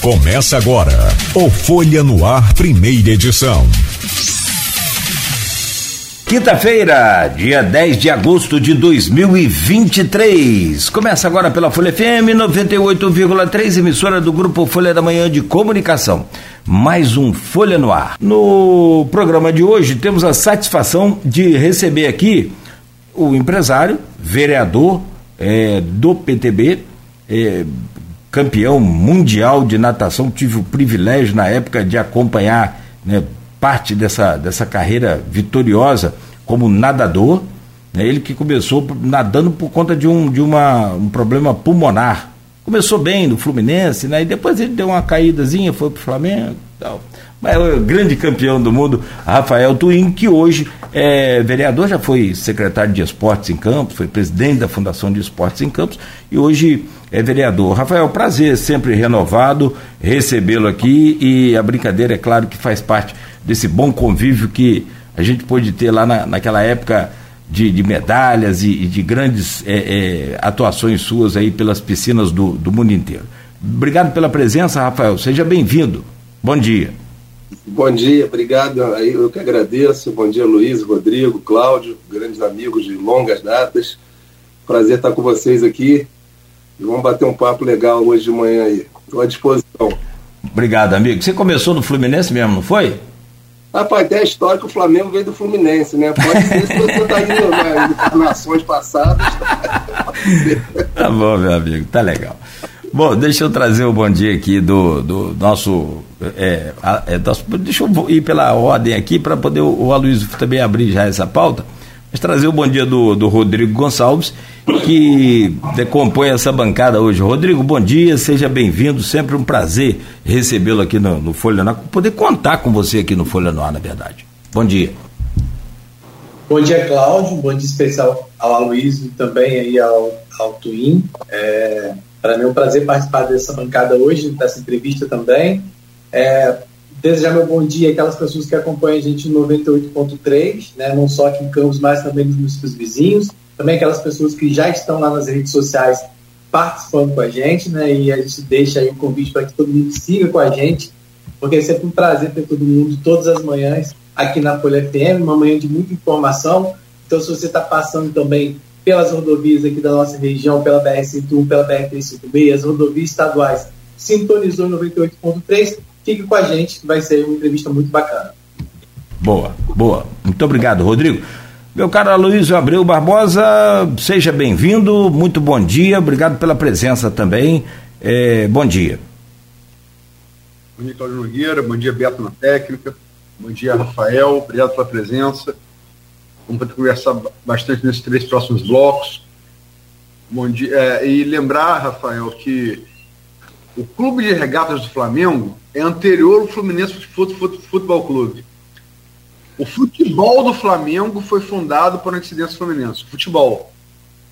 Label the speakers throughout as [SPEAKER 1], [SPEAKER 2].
[SPEAKER 1] Começa agora o Folha no Ar, primeira edição.
[SPEAKER 2] Quinta-feira, dia 10 de agosto de 2023. Começa agora pela Folha FM 98,3, emissora do Grupo Folha da Manhã de Comunicação. Mais um Folha no Ar. No programa de hoje, temos a satisfação de receber aqui o empresário, vereador é, do PTB, é, campeão mundial de natação, tive o privilégio na época de acompanhar né, parte dessa, dessa carreira vitoriosa como nadador. Né, ele que começou nadando por conta de um, de uma, um problema pulmonar. Começou bem no Fluminense, né, e depois ele deu uma caídazinha, foi para o Flamengo tal. Mas é o grande campeão do mundo, Rafael Twin, que hoje é vereador, já foi secretário de Esportes em Campos, foi presidente da Fundação de Esportes em Campos e hoje é vereador. Rafael, prazer sempre renovado recebê-lo aqui e a brincadeira, é claro, que faz parte desse bom convívio que a gente pôde ter lá na, naquela época de, de medalhas e, e, de grandes é, é, atuações suas aí pelas piscinas do, do mundo inteiro. Obrigado pela presença, Rafael. Seja bem-vindo. Bom dia.
[SPEAKER 3] Bom dia, obrigado. Eu que agradeço. Bom dia, Luiz, Rodrigo, Cláudio, grandes amigos de longas datas. Prazer estar com vocês aqui. E vamos bater um papo legal hoje de manhã aí. Estou à disposição.
[SPEAKER 2] Obrigado, amigo. Você começou no Fluminense mesmo, não foi?
[SPEAKER 3] Rapaz, tem a história que o Flamengo veio do Fluminense, né? Pode ser se você está indo nas encarnações passadas.
[SPEAKER 2] tá bom, meu amigo, tá legal. Bom, deixa eu trazer o bom dia aqui do, do nosso. É, é, deixa eu ir pela ordem aqui para poder o, o Aloysio também abrir já essa pauta. Mas trazer o bom dia do, do Rodrigo Gonçalves, que decompõe essa bancada hoje. Rodrigo, bom dia, seja bem-vindo. Sempre um prazer recebê-lo aqui no, no Folha poder contar com você aqui no Folha Noir, na verdade. Bom dia.
[SPEAKER 4] Bom dia, Cláudio. Bom dia especial ao Aloysio e também aí ao, ao Twin. É, para mim é um prazer participar dessa bancada hoje, dessa entrevista também. É, desejar meu bom dia àquelas pessoas que acompanham a gente no 98.3, né, não só aqui em Campos, mas também nos municípios vizinhos. Também aquelas pessoas que já estão lá nas redes sociais participando com a gente, né, e a gente deixa aí o um convite para que todo mundo siga com a gente, porque é sempre um prazer ter todo mundo todas as manhãs aqui na Folha FM, uma manhã de muita informação. Então, se você está passando também pelas rodovias aqui da nossa região, pela BR-101, pela BR-356, as rodovias estaduais, sintonizou em 98.3. Fique com a gente, que vai ser uma entrevista muito bacana.
[SPEAKER 2] Boa, boa. Muito obrigado, Rodrigo. Meu caro Aloysio Abreu Barbosa, seja bem-vindo, muito bom dia, obrigado pela presença também. É, bom dia.
[SPEAKER 5] Bom dia, Cláudio Nogueira, bom dia, Beto na técnica, bom dia, Rafael, obrigado pela presença. Vamos conversar bastante nesses três próximos blocos. Bom dia. É, e lembrar, Rafael, que o Clube de Regatas do Flamengo é anterior ao Fluminense Futebol Clube. O futebol do Flamengo foi fundado por incidência Fluminense. Futebol.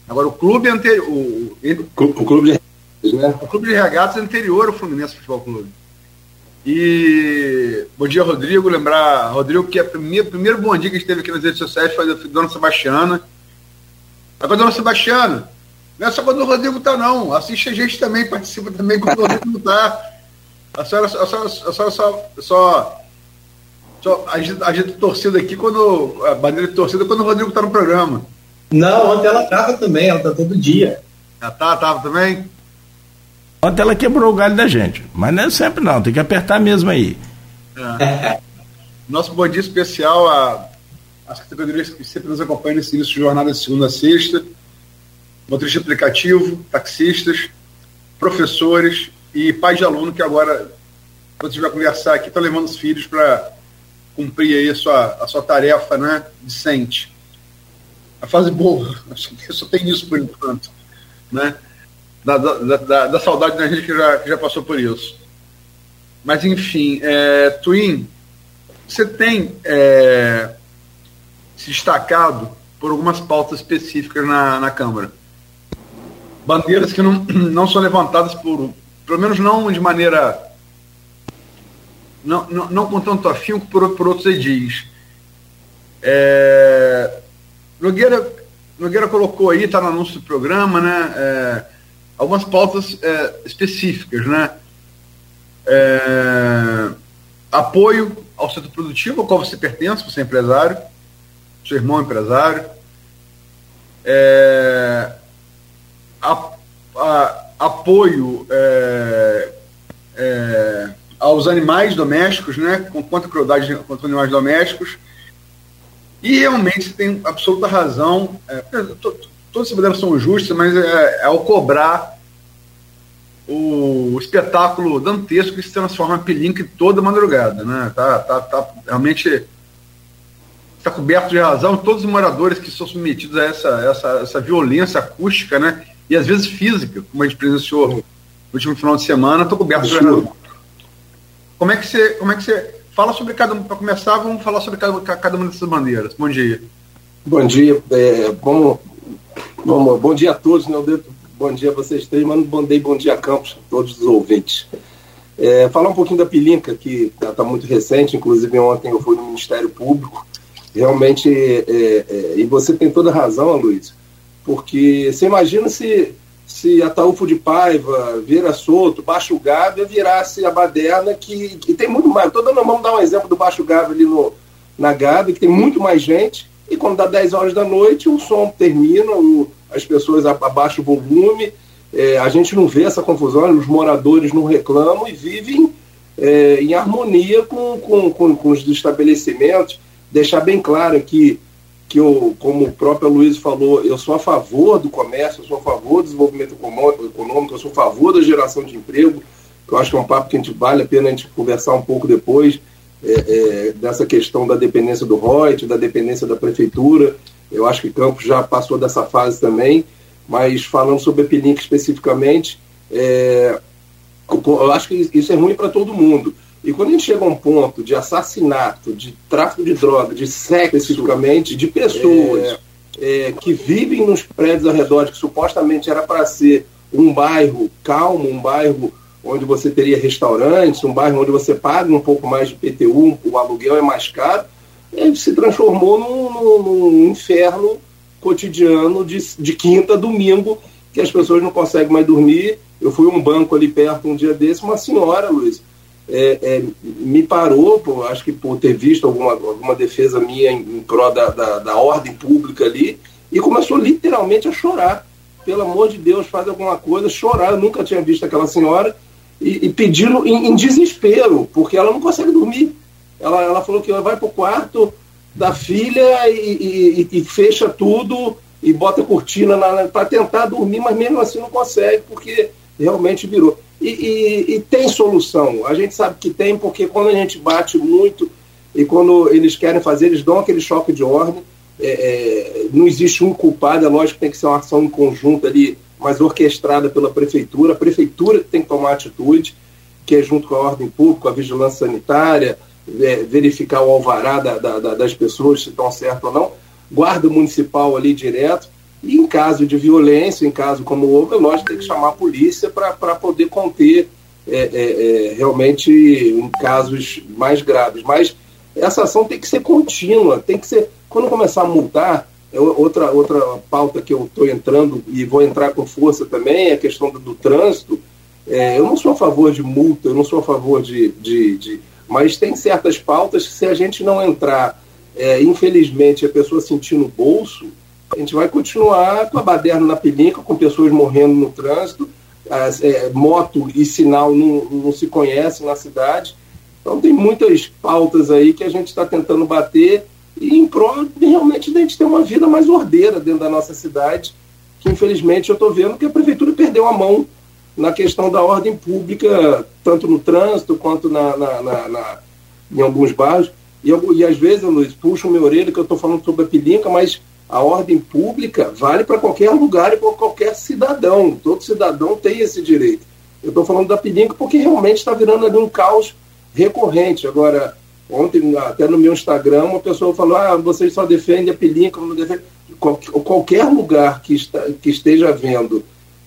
[SPEAKER 5] Agora, o clube anterior. O, o, o, clube de, né? o clube de regatas é anterior ao Fluminense Futebol Clube. E bom dia, Rodrigo. Lembrar, Rodrigo, que é o primeiro, primeiro bom dia que a gente teve aqui nas redes sociais foi da Dona Sebastiana. Agora, Dona Sebastiana, não é só quando o Rodrigo tá, não. Assiste a gente também, participa também quando o Rodrigo não tá. A senhora, a senhora, a senhora só, só, só agita, agita torcida aqui quando. A bandeira de torcida quando o Rodrigo tá no programa.
[SPEAKER 4] Não, ontem ela tava também, ela tá todo dia.
[SPEAKER 5] Ela tá, tava também?
[SPEAKER 2] Ontem ela quebrou o galho da gente. Mas não é sempre não, tem que apertar mesmo aí.
[SPEAKER 5] É. Nosso bom dia especial a, as categorias que sempre nos acompanham nesse início de jornada de segunda a sexta. Motorista aplicativo, taxistas, professores e pais de aluno que agora, quando você vai conversar aqui, estão levando os filhos para cumprir aí a sua, a sua tarefa né, decente. A fase boa, só tem isso por enquanto. Né? da, da, da, da saudade da gente que já, que já passou por isso. Mas, enfim, é, Twin, você tem é, se destacado por algumas pautas específicas na, na Câmara. Bandeiras que não, não são levantadas por, pelo menos não de maneira. Não, não, com tanto afinco por, por outros edis. É, Nogueira, Nogueira colocou aí, está no anúncio do programa, né? É, algumas pautas é, específicas, né? É, apoio ao setor produtivo, ao qual você pertence, você é empresário, seu irmão é empresário. É, a, a, apoio é, é, aos animais domésticos, né, contra a crueldade contra os animais domésticos. E realmente tem absoluta razão. É, todas as bandeiras são justas, mas é, é ao cobrar o, o, espetáculo dantesco que se transforma em pelinca toda madrugada. Né? Tá, tá, tá realmente está coberto de razão. Todos os moradores que são submetidos a essa, essa, essa violência acústica né? e às vezes física, como a gente presenciou no último final de semana, estão cobertos de razão. Como é que você, como é que você fala sobre cada para começar, vamos falar sobre cada, cada uma dessas bandeiras. Bom dia.
[SPEAKER 3] Bom dia, é, bom, bom, bom dia a todos, né? Bom dia a vocês três, mas bom dia, bom dia a Campos, a todos os ouvintes. É, falar um pouquinho da Pilinca, que está tá muito recente, inclusive ontem eu fui no Ministério Público. Realmente, é, é, e você tem toda razão, Luiz, porque você imagina se se Ataúfo de Paiva, Vieira Solto, Baixo Gávea virasse a baderna que, que tem muito mais. Dando, vamos dar um exemplo do Baixo Gávea ali no, na Gávea, que tem muito mais gente, e quando dá 10 horas da noite, o som termina, o, as pessoas abaixam o volume, é, a gente não vê essa confusão, os moradores não reclamam e vivem é, em harmonia com, com, com, com os estabelecimentos. Deixar bem claro que que eu, como o próprio Luiz falou, eu sou a favor do comércio, eu sou a favor do desenvolvimento econômico, eu sou a favor da geração de emprego. Eu acho que é um papo que a gente vale a pena a gente conversar um pouco depois é, é, dessa questão da dependência do Reut, da dependência da prefeitura. Eu acho que Campos já passou dessa fase também, mas falando sobre a especificamente, é, eu acho que isso é ruim para todo mundo. E quando a gente chega a um ponto de assassinato, de tráfico de droga, de sexo especificamente, de pessoas é, é, que vivem nos prédios ao redor, que supostamente era para ser um bairro calmo, um bairro onde você teria restaurantes, um bairro onde você paga um pouco mais de PTU, o aluguel é mais caro, ele se transformou num, num, num inferno cotidiano de, de quinta a domingo, que as pessoas não conseguem mais dormir. Eu fui a um banco ali perto um dia desse, uma senhora, Luiz, é, é, me parou, por, acho que por ter visto alguma, alguma defesa minha em, em prol da, da, da, ordem pública ali, e começou literalmente a chorar. Pelo amor de Deus, faz alguma coisa, chorar. Eu nunca tinha visto aquela senhora, e, e pedindo em, em, desespero, porque ela não consegue dormir. Ela, ela falou que ela vai para o quarto da filha e, e, e, fecha tudo e bota cortina para tentar dormir, mas mesmo assim não consegue, porque realmente virou. E, e, e, tem solução. A gente sabe que tem, porque quando a gente bate muito e quando eles querem fazer, eles dão aquele choque de ordem. É, é, não existe um culpado, é lógico que tem que ser uma ação em conjunto ali, mas orquestrada pela prefeitura. A prefeitura tem que tomar atitude, que é junto com a ordem pública, a vigilância sanitária, é, verificar o alvará da, da, das pessoas, se estão certo ou não. Guarda municipal ali direto e em caso de violência, em caso como houve, é lógico, tem que chamar a polícia para poder conter é, é, é, realmente em casos mais graves. Mas essa ação tem que ser contínua, tem que ser. Quando começar a multar, é outra, outra pauta que eu estou entrando e vou entrar com força também é a questão do, do trânsito. É, eu não sou a favor de multa, eu não sou a favor de, de, de. Mas tem certas pautas que, se a gente não entrar, é, infelizmente, a pessoa sentir no bolso, a gente vai continuar com a baderna na pelinca, com pessoas morrendo no trânsito, as, é, moto e sinal não, não se conhecem na cidade. Então tem muitas pautas aí que a gente está tentando bater e em prol de realmente a gente ter uma vida mais ordeira dentro da nossa cidade, que infelizmente eu estou vendo que a prefeitura perdeu a mão na questão da ordem pública, tanto no trânsito quanto na, na, na, na em alguns bairros. E, e às vezes, Luiz, puxo minha orelha que eu estou falando sobre a pelinca, mas a ordem pública vale para qualquer lugar e para qualquer cidadão. Todo cidadão tem esse direito. Eu estou falando da Pilinca porque realmente está virando ali um caos recorrente. Agora, ontem, até no meu Instagram, uma pessoa falou: ah, vocês só defendem a Pilinca, não defendem. Qualquer lugar que, está, que esteja havendo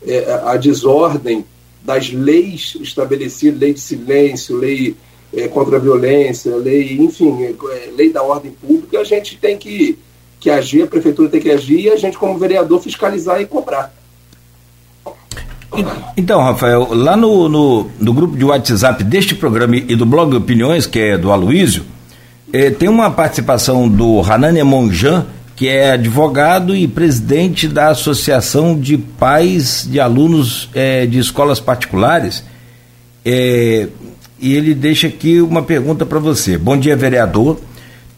[SPEAKER 3] é, a desordem das leis estabelecidas, lei de silêncio, lei é, contra a violência, lei, enfim, é, lei da ordem pública, a gente tem que que agir, a prefeitura tem que agir e a gente, como vereador, fiscalizar e cobrar.
[SPEAKER 2] Então, Rafael, lá no, no, no, grupo de WhatsApp deste programa e do blog Opiniões, que é do Aloísio, eh, tem uma participação do Hanania Monjan, que é advogado e presidente da Associação de Pais de Alunos eh, de Escolas Particulares. Eh, e ele deixa aqui uma pergunta para você. Bom dia, vereador.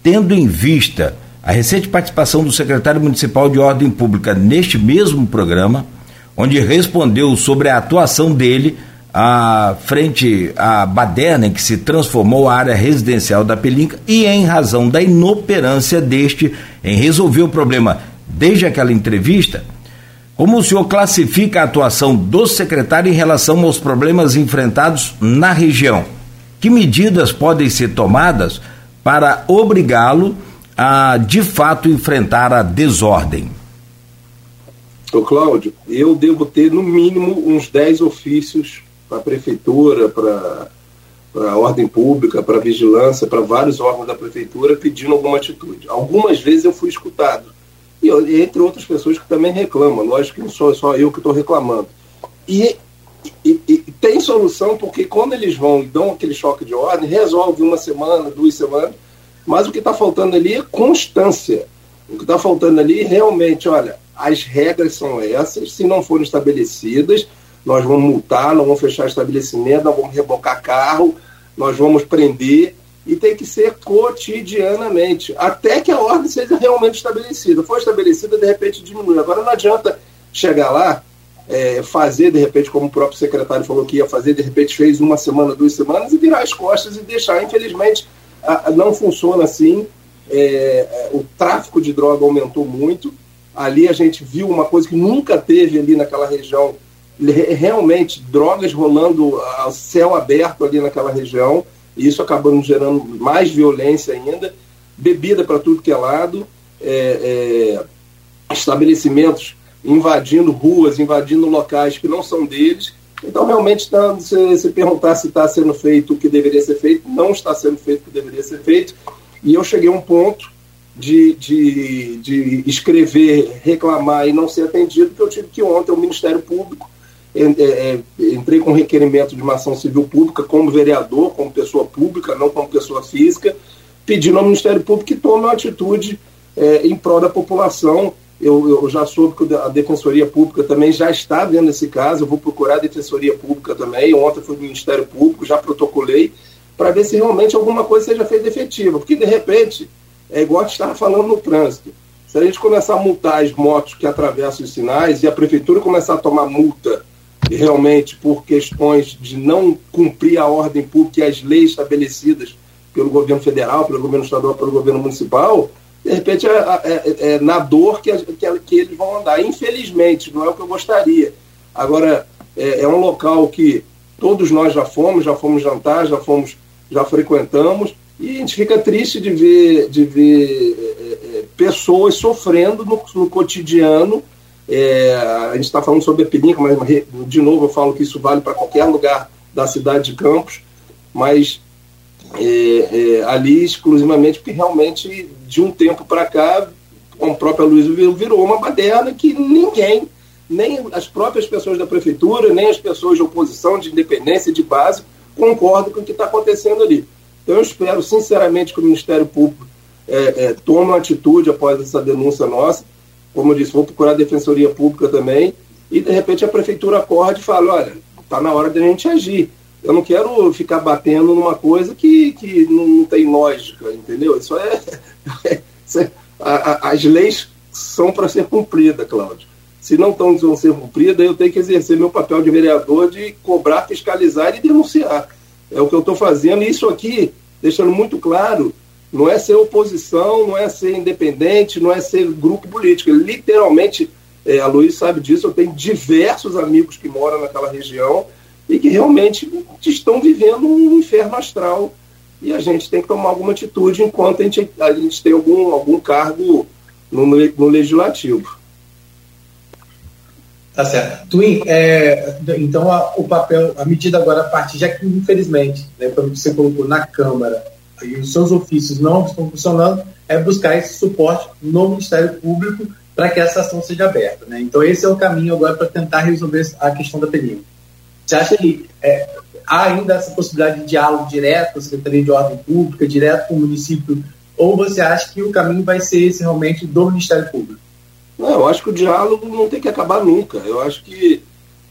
[SPEAKER 2] Tendo em vista a recente participação do secretário municipal de Ordem Pública neste mesmo programa, onde respondeu sobre a atuação dele à frente à baderna em que se transformou a área residencial da Pelinca e em razão da inoperância deste em resolver o problema desde aquela entrevista, como o senhor classifica a atuação do secretário em relação aos problemas enfrentados na região? Que medidas podem ser tomadas para obrigá-lo a, de fato, enfrentar a desordem?
[SPEAKER 3] Ô Cláudio, eu devo ter no mínimo uns 10 ofícios para a prefeitura, para a ordem pública, para a vigilância, para vários órgãos da prefeitura pedindo alguma atitude. Algumas vezes eu fui escutado, e entre outras pessoas que também reclamam, lógico que não sou só eu que estou reclamando. E, e, e, tem solução, porque quando eles vão e dão aquele choque de ordem, resolve uma semana, duas semanas, mas o que está faltando ali é constância. O que está faltando ali realmente, olha, as regras são essas, se não forem estabelecidas, nós vamos multar, nós vamos fechar estabelecimento, nós vamos rebocar carro, nós vamos prender, e tem que ser cotidianamente, até que a ordem seja realmente estabelecida. For estabelecida, de repente diminui. Agora não adianta chegar lá, é, fazer, de repente, como o próprio secretário falou que ia fazer, de repente fez uma semana, duas semanas, e virar as costas e deixar. Infelizmente, não funciona assim. É, é, o tráfico de droga aumentou muito, Ali a gente viu uma coisa que nunca teve ali naquela região, realmente drogas rolando ao céu aberto ali naquela região, e isso acabando gerando mais violência ainda, bebida para tudo que é lado, é, é, estabelecimentos invadindo ruas, invadindo locais que não são deles. Então, realmente, tá, se, se perguntar se está sendo feito o que deveria ser feito, não está sendo feito o que deveria ser feito. E eu cheguei a um ponto de, de, de escrever, reclamar e não ser atendido, que eu tive que ontem o Ministério Público é, é, entrei com requerimento de uma ação civil pública como vereador, como pessoa pública, não como pessoa física, pedindo ao Ministério Público que tome uma atitude é, em prol da população. Eu, eu, já soube que a Defensoria Pública também já está vendo esse caso, eu vou procurar a Defensoria Pública também. Ontem fui no Ministério Público, já protocolei, para ver se realmente alguma coisa seja feita efetiva, porque de repente é igual a gente estava falando no trânsito. Se a gente começar a multar as motos que atravessam os sinais e a prefeitura começar a tomar multa realmente por questões de não cumprir a ordem pública e as leis estabelecidas pelo governo federal, pelo governo estadual, pelo governo municipal, de repente é, é, é, é na dor que, que, que, eles vão andar. Infelizmente, não é o que eu gostaria. Agora, é, é um local que todos nós já fomos, já fomos jantar, já fomos, já frequentamos, e a gente fica triste de ver, de ver é, é, pessoas sofrendo no, no cotidiano. A gente está falando sobre a mas de novo eu falo que isso vale para qualquer lugar da cidade de Campos, mas é, é, ali exclusivamente porque realmente de um tempo para cá, como o próprio Luiz virou uma baderna que ninguém, nem as próprias pessoas da prefeitura, nem as pessoas de oposição, de independência, de base, concordam com o que está acontecendo ali. Então, eu espero, sinceramente, que o Ministério Público é, é, tome uma atitude após essa denúncia nossa. Como eu disse, vou procurar a Defensoria Pública também. E, de repente, a Prefeitura acorde e fala: olha, está na hora de a gente agir. Eu não quero ficar batendo numa coisa que, que não, tem lógica, entendeu? Isso é. é a, a, as leis são para ser cumpridas, Cláudio. Se não estão vão ser cumpridas, eu tenho que exercer meu papel de vereador de cobrar, fiscalizar e denunciar. É o que eu estou fazendo. E isso aqui, deixando muito claro, não é ser oposição, não é ser independente, não é ser grupo político. Literalmente, é, a Luiz sabe disso, eu tenho diversos amigos que moram naquela região e que realmente estão vivendo um inferno astral. E a gente tem que tomar alguma atitude enquanto a gente, a gente tem algum, algum cargo no, no legislativo.
[SPEAKER 4] Tá certo. Twin, é, então a, o papel, a medida agora a partir, já que infelizmente, né, como você colocou na Câmara, e os seus ofícios não estão funcionando, é buscar esse suporte no Ministério Público para que essa ação seja aberta. Né? Então, esse é o caminho agora para tentar resolver a questão da península. Você acha que é, há ainda essa possibilidade de diálogo direto com a Secretaria de Ordem Pública, direto com o município, ou você acha que o caminho vai ser esse realmente do Ministério Público?
[SPEAKER 3] Não, eu acho que o diálogo não tem que acabar nunca. Eu acho que,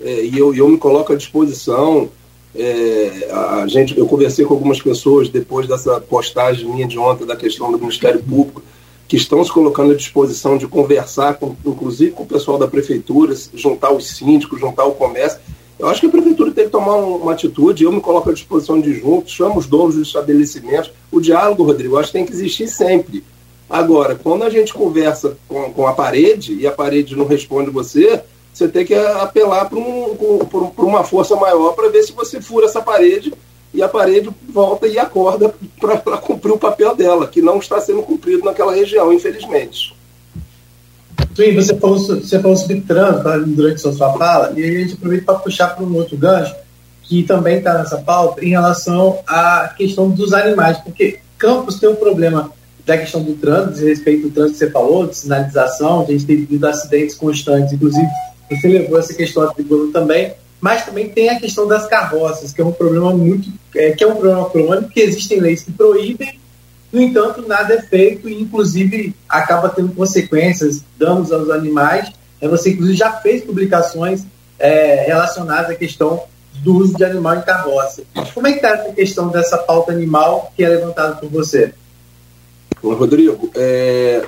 [SPEAKER 3] é, e eu, eu me coloco à disposição, é, a gente, eu conversei com algumas pessoas depois dessa postagem minha de ontem da questão do Ministério Público, que estão se colocando à disposição de conversar, com, inclusive com o pessoal da prefeitura, juntar os síndicos, juntar o comércio. Eu acho que a prefeitura tem que tomar uma atitude, eu me coloco à disposição de juntos, chamo os donos dos estabelecimentos. O diálogo, Rodrigo, acho que tem que existir sempre. Agora, quando a gente conversa com, com a parede e a parede não responde você, você tem que apelar para um, uma força maior para ver se você fura essa parede e a parede volta e acorda para cumprir o papel dela, que não está sendo cumprido naquela região, infelizmente.
[SPEAKER 4] Twin, você falou, você falou sobre trânsito tá, durante a sua fala, e a gente aproveita para puxar para um outro gancho, que também está nessa pauta, em relação à questão dos animais, porque Campos tem um problema da questão do trânsito, de respeito ao trânsito que você falou, de sinalização, a gente tem visto acidentes constantes, inclusive você levou essa questão a tribuna também, mas também tem a questão das carroças, que é um problema muito, é, que é um problema crônico, que existem leis que proíbem, no entanto, nada é feito e, inclusive, acaba tendo consequências, danos aos animais. É, você, inclusive, já fez publicações é, relacionadas à questão do uso de animal em carroça. Como é que está essa questão dessa pauta animal que é levantada por você?
[SPEAKER 3] Rodrigo, é,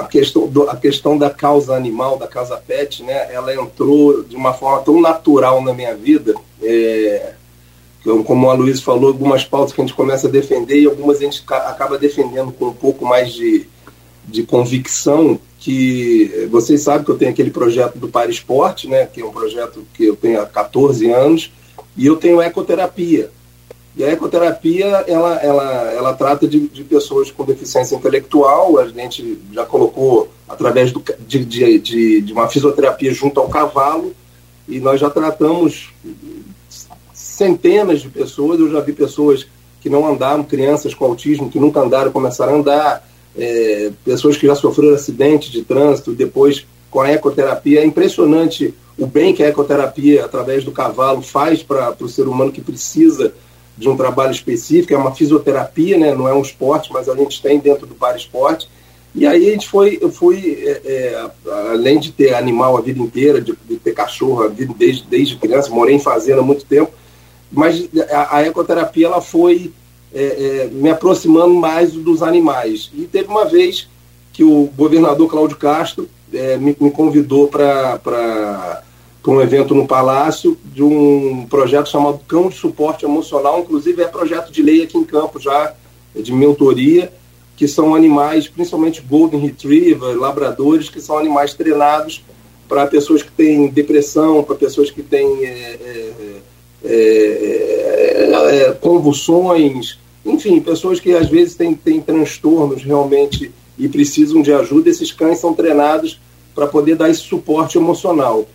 [SPEAKER 3] a, questão do, a questão da causa animal, da causa pet, né, ela entrou de uma forma tão natural na minha vida, é, como a Luiz falou, algumas pautas que a gente começa a defender e algumas a gente acaba defendendo com um pouco mais de, de convicção, que vocês sabem que eu tenho aquele projeto do Para Esporte, né, que é um projeto que eu tenho há 14 anos, e eu tenho ecoterapia, e a ecoterapia, ela, ela, ela trata de, de pessoas com deficiência intelectual, a gente já colocou através do, de, de, de uma fisioterapia junto ao cavalo, e nós já tratamos centenas de pessoas, eu já vi pessoas que não andaram, crianças com autismo que nunca andaram começaram a andar, é, pessoas que já sofreram acidente de trânsito, depois com a ecoterapia. É impressionante o bem que a ecoterapia, através do cavalo, faz para o ser humano que precisa de um trabalho específico, é uma fisioterapia, né? não é um esporte, mas a gente tem dentro do para esporte. E aí a gente foi, eu fui, é, é, além de ter animal a vida inteira, de, de ter cachorro a vida desde, desde criança, morei em fazenda há muito tempo, mas a, a ecoterapia ela foi é, é me aproximando mais dos animais. E teve uma vez que o governador Cláudio Castro é, me, me convidou para um evento no Palácio de um projeto chamado Cão de Suporte Emocional, inclusive é projeto de lei aqui em Campo já, de minha autoria, que são animais, principalmente Golden Retriever, labradores, que são animais treinados para pessoas que têm depressão, para pessoas que têm é, é, é, é, convulsões, enfim, pessoas que às vezes têm, têm transtornos realmente e precisam de ajuda, esses cães são treinados para poder dar esse suporte emocional.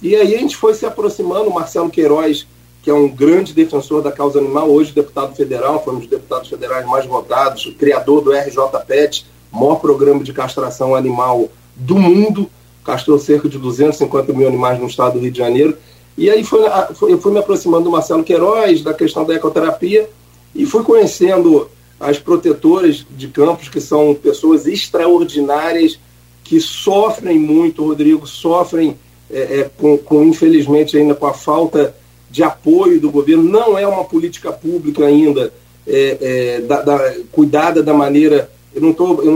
[SPEAKER 3] E aí a gente foi se aproximando, o Marcelo Queiroz, que é um grande defensor da causa animal, hoje deputado federal, foi um dos deputados federais mais votados, o criador do RJPET, maior programa de castração animal do mundo, castrou cerca de 250 mil animais no estado do Rio de Janeiro. E aí foi, foi, eu fui me aproximando do Marcelo Queiroz, da questão da ecoterapia, e fui conhecendo as protetoras de campos, que são pessoas extraordinárias, que sofrem muito, Rodrigo, sofrem é, é, com, com, infelizmente, ainda com a falta de apoio do governo, não é uma política pública ainda é, é da, da, cuidada da maneira. Eu não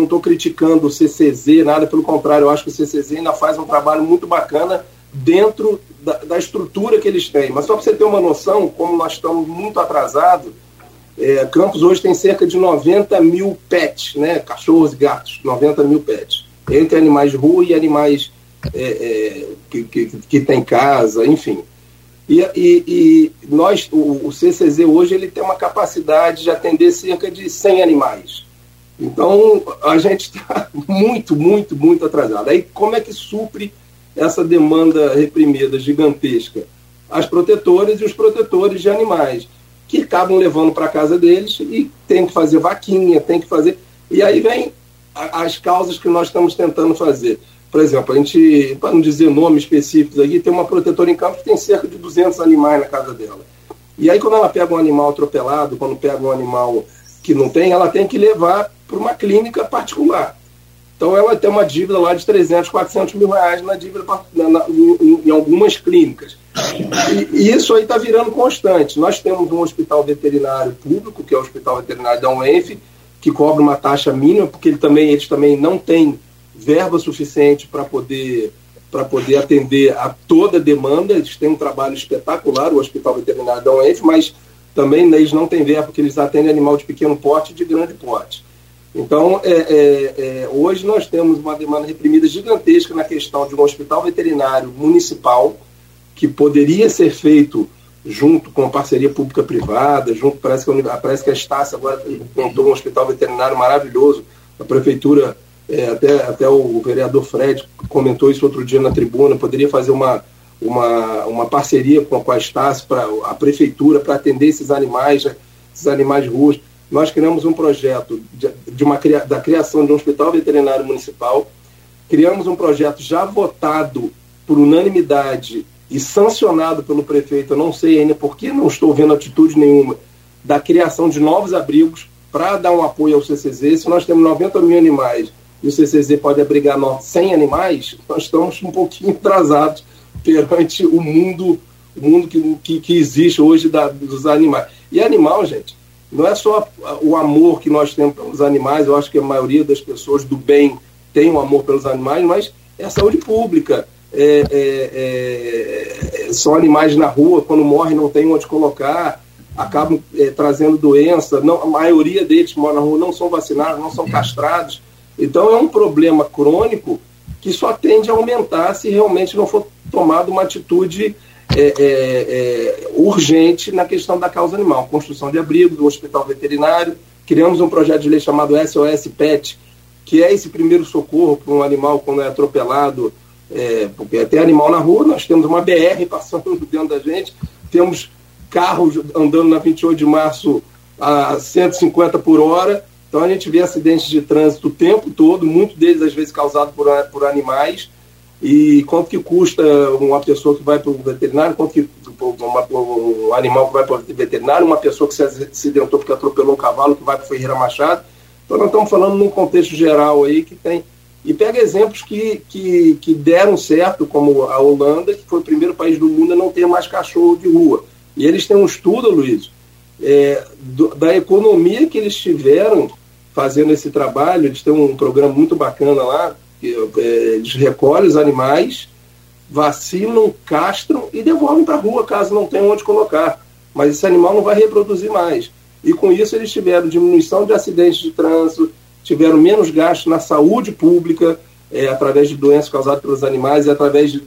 [SPEAKER 3] estou criticando o CCZ, nada, pelo contrário, eu acho que o CCZ ainda faz um trabalho muito bacana dentro da, da estrutura que eles têm. Mas só para você ter uma noção, como nós estamos muito atrasados, é, Campos hoje tem cerca de 90 mil pets, né? cachorros e gatos, 90 mil pets, entre animais de rua e animais é, é, que, que, que, tem casa, enfim. E, e, e nós, o, o, CCZ hoje, ele tem uma capacidade de atender cerca de 100 animais. Então, a gente está muito, muito, muito atrasado. Aí, como é que supre essa demanda reprimida gigantesca? As protetoras e os protetores de animais, que acabam levando para casa deles e tem que fazer vaquinha, tem que fazer. E aí vem as causas que nós estamos tentando fazer por exemplo, a gente, para não dizer nomes específicos aqui, tem uma protetora em campo que tem cerca de 200 animais na casa dela. E aí, quando ela pega um animal atropelado, quando pega um animal que não tem, ela tem que levar para uma clínica particular. Então, ela tem uma dívida lá de 300, 400 mil reais na dívida na, na, em, em, algumas clínicas. E, e isso aí está virando constante. Nós temos um hospital veterinário público, que é o Hospital Veterinário da UENF, que cobra uma taxa mínima, porque ele também, eles também não têm verba suficiente para poder para poder atender a toda a demanda. Eles têm um trabalho espetacular, o Hospital Veterinário da UENF, mas também eles não têm verba porque eles atendem animal de pequeno porte e de grande porte. Então, é, é, é, hoje nós temos uma demanda reprimida gigantesca na questão de um hospital veterinário municipal, que poderia ser feito junto com parceria pública-privada, junto, parece que, a, parece que a Estácia agora montou um hospital veterinário maravilhoso, a prefeitura é, até, até o vereador Fred comentou isso outro dia na tribuna, poderia fazer uma, uma, uma parceria com, com a Estácio, para a prefeitura, para atender esses animais, né, esses animais ruas. Nós criamos um projeto de, de uma, da criação de um hospital veterinário municipal, criamos um projeto já votado por unanimidade e sancionado pelo prefeito, eu não sei ainda porque não estou vendo atitude nenhuma, da criação de novos abrigos para dar um apoio ao CCZ. Se nós temos 90 mil animais e o CCZ pode abrigar 100 animais, nós estamos um pouquinho atrasados perante o mundo, o mundo que, que, que existe hoje da, dos animais. E animal, gente, não é só o amor que nós temos pelos animais, eu acho que a maioria das pessoas do bem tem um amor pelos animais, mas é a saúde pública. É, é, é, são animais na rua, quando morrem não tem onde colocar, acabam é, trazendo doença. Não, a maioria deles que moram na rua não são vacinados, não são castrados. Então é um problema crônico que só tende a aumentar se realmente não for tomada uma atitude é, é, é, urgente na questão da causa animal. Construção de abrigo, do hospital veterinário. Criamos um projeto de lei chamado SOS PET, que é esse primeiro socorro para um animal quando é atropelado, é, porque tem animal na rua, nós temos uma BR passando dentro da gente, temos carros andando na 28 de março a 150 por hora, então a gente vê acidentes de trânsito o tempo todo, muitos deles às vezes causados por, por animais. E quanto que custa uma pessoa que vai para o veterinário, quanto que uma, um animal que vai para o veterinário, uma pessoa que se acidentou porque atropelou um cavalo que vai para o Ferreira Machado. Então nós estamos falando num contexto geral aí que tem. E pega exemplos que, que, que deram certo, como a Holanda, que foi o primeiro país do mundo a não ter mais cachorro de rua. E eles têm um estudo, Luiz, é, do, da economia que eles tiveram fazendo esse trabalho. Eles têm um programa muito bacana lá, eles recolhem os animais, vacinam, castram e devolvem para a rua caso não tenham onde colocar. Mas esse animal não vai reproduzir mais. E com isso eles tiveram diminuição de acidentes de trânsito, tiveram menos gasto na saúde pública, é, através de doenças causadas pelos animais e através de,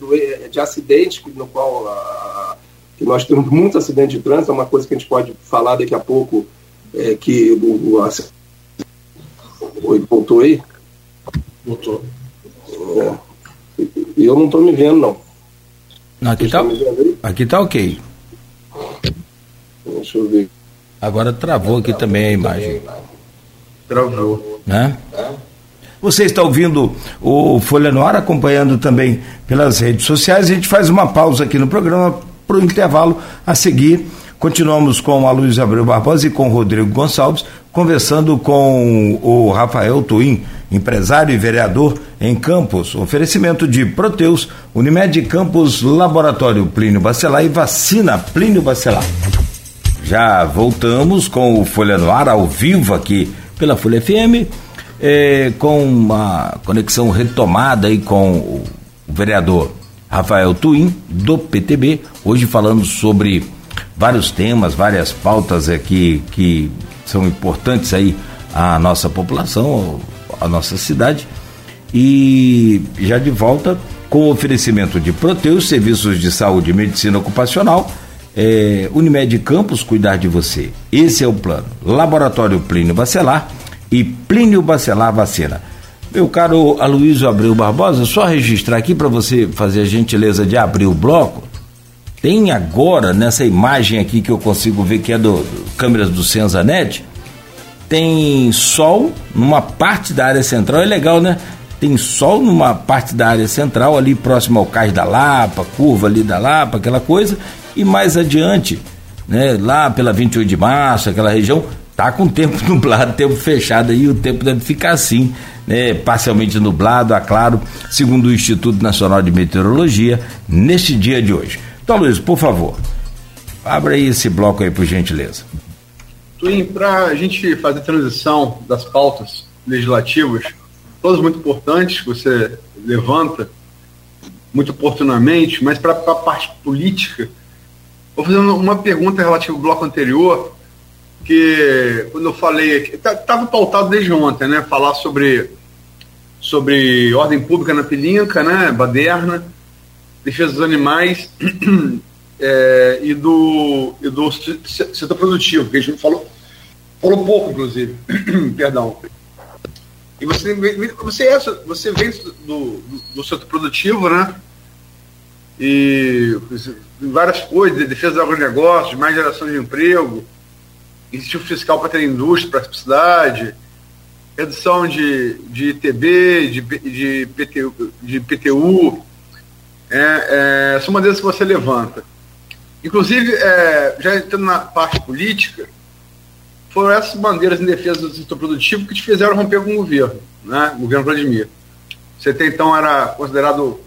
[SPEAKER 3] de acidentes, no qual a, que nós temos muitos acidentes de trânsito, é uma coisa que a gente pode falar daqui a pouco, é, que o, o Oi, voltou aí?
[SPEAKER 5] Voltou.
[SPEAKER 3] É. E eu não estou me vendo, não.
[SPEAKER 2] não aqui está aqui tá ok.
[SPEAKER 3] Deixa eu ver.
[SPEAKER 2] Agora travou aqui também a imagem.
[SPEAKER 5] Travou.
[SPEAKER 2] Né? Você está ouvindo o Folha no Ar, acompanhando também pelas redes sociais. A gente faz uma pausa aqui no programa para o intervalo a seguir. Continuamos com a Luiz Abreu Barbosa e com o Rodrigo Gonçalves, conversando com o Rafael Tuim, empresário e vereador em Campos. Oferecimento de Proteus, Unimed Campos, Laboratório Plínio Bacelar e Vacina Plínio Bacelar. Já voltamos com o Folha no Ar ao vivo aqui pela Folha FM, eh, com uma conexão retomada aí com o vereador Rafael Tuim, do PTB, hoje falando sobre vários temas, várias pautas aqui que são importantes aí à nossa população, à nossa cidade. E já de volta com o oferecimento de Proteus, serviços de saúde e medicina ocupacional, é, Unimed Campos cuidar de você. Esse é o plano. Laboratório Plínio Bacelar e Plínio Bacelar Vacina. Meu caro Aloysio Abreu Barbosa, só registrar aqui para você fazer a gentileza de abrir o bloco. Tem agora, nessa imagem aqui que eu consigo ver que é do, do câmeras do Senzanet, tem sol numa parte da área central, é legal, né? tem sol numa parte da área central, ali próximo ao Cais da Lapa, curva ali da Lapa, aquela coisa, e mais adiante, né, lá pela 28 de março, aquela região, tá com tempo nublado, tempo fechado aí, o tempo deve ficar assim, né, parcialmente nublado, a claro, segundo o Instituto Nacional de Meteorologia, neste dia de hoje. Então, Luiz, por favor, abra aí esse bloco aí, por gentileza.
[SPEAKER 5] Twin, para a gente fazer a transição das pautas legislativas, todas muito importantes, que você levanta muito oportunamente, mas para a parte política, vou fazer uma pergunta relativa ao bloco anterior, que quando eu falei estava tá, pautado desde ontem, né? Falar sobre, sobre ordem pública na Pelinca, né? Baderna, defesa dos animais é, e, do, e do setor produtivo, que a gente falou, falou pouco, inclusive. Perdão. E você, você, é, você vem do, do, do setor produtivo, né? E várias coisas, defesa do agronegócio, mais geração de emprego, incentivo fiscal para ter indústria, para a cidade, redução de, de ITB, de, de, PTU, de PTU, é, é, são maneiras que você levanta. Inclusive, é, já entrando na parte política, foram essas bandeiras em defesa do setor produtivo que te fizeram romper com o governo, né? o governo Vladimir. Você até então era considerado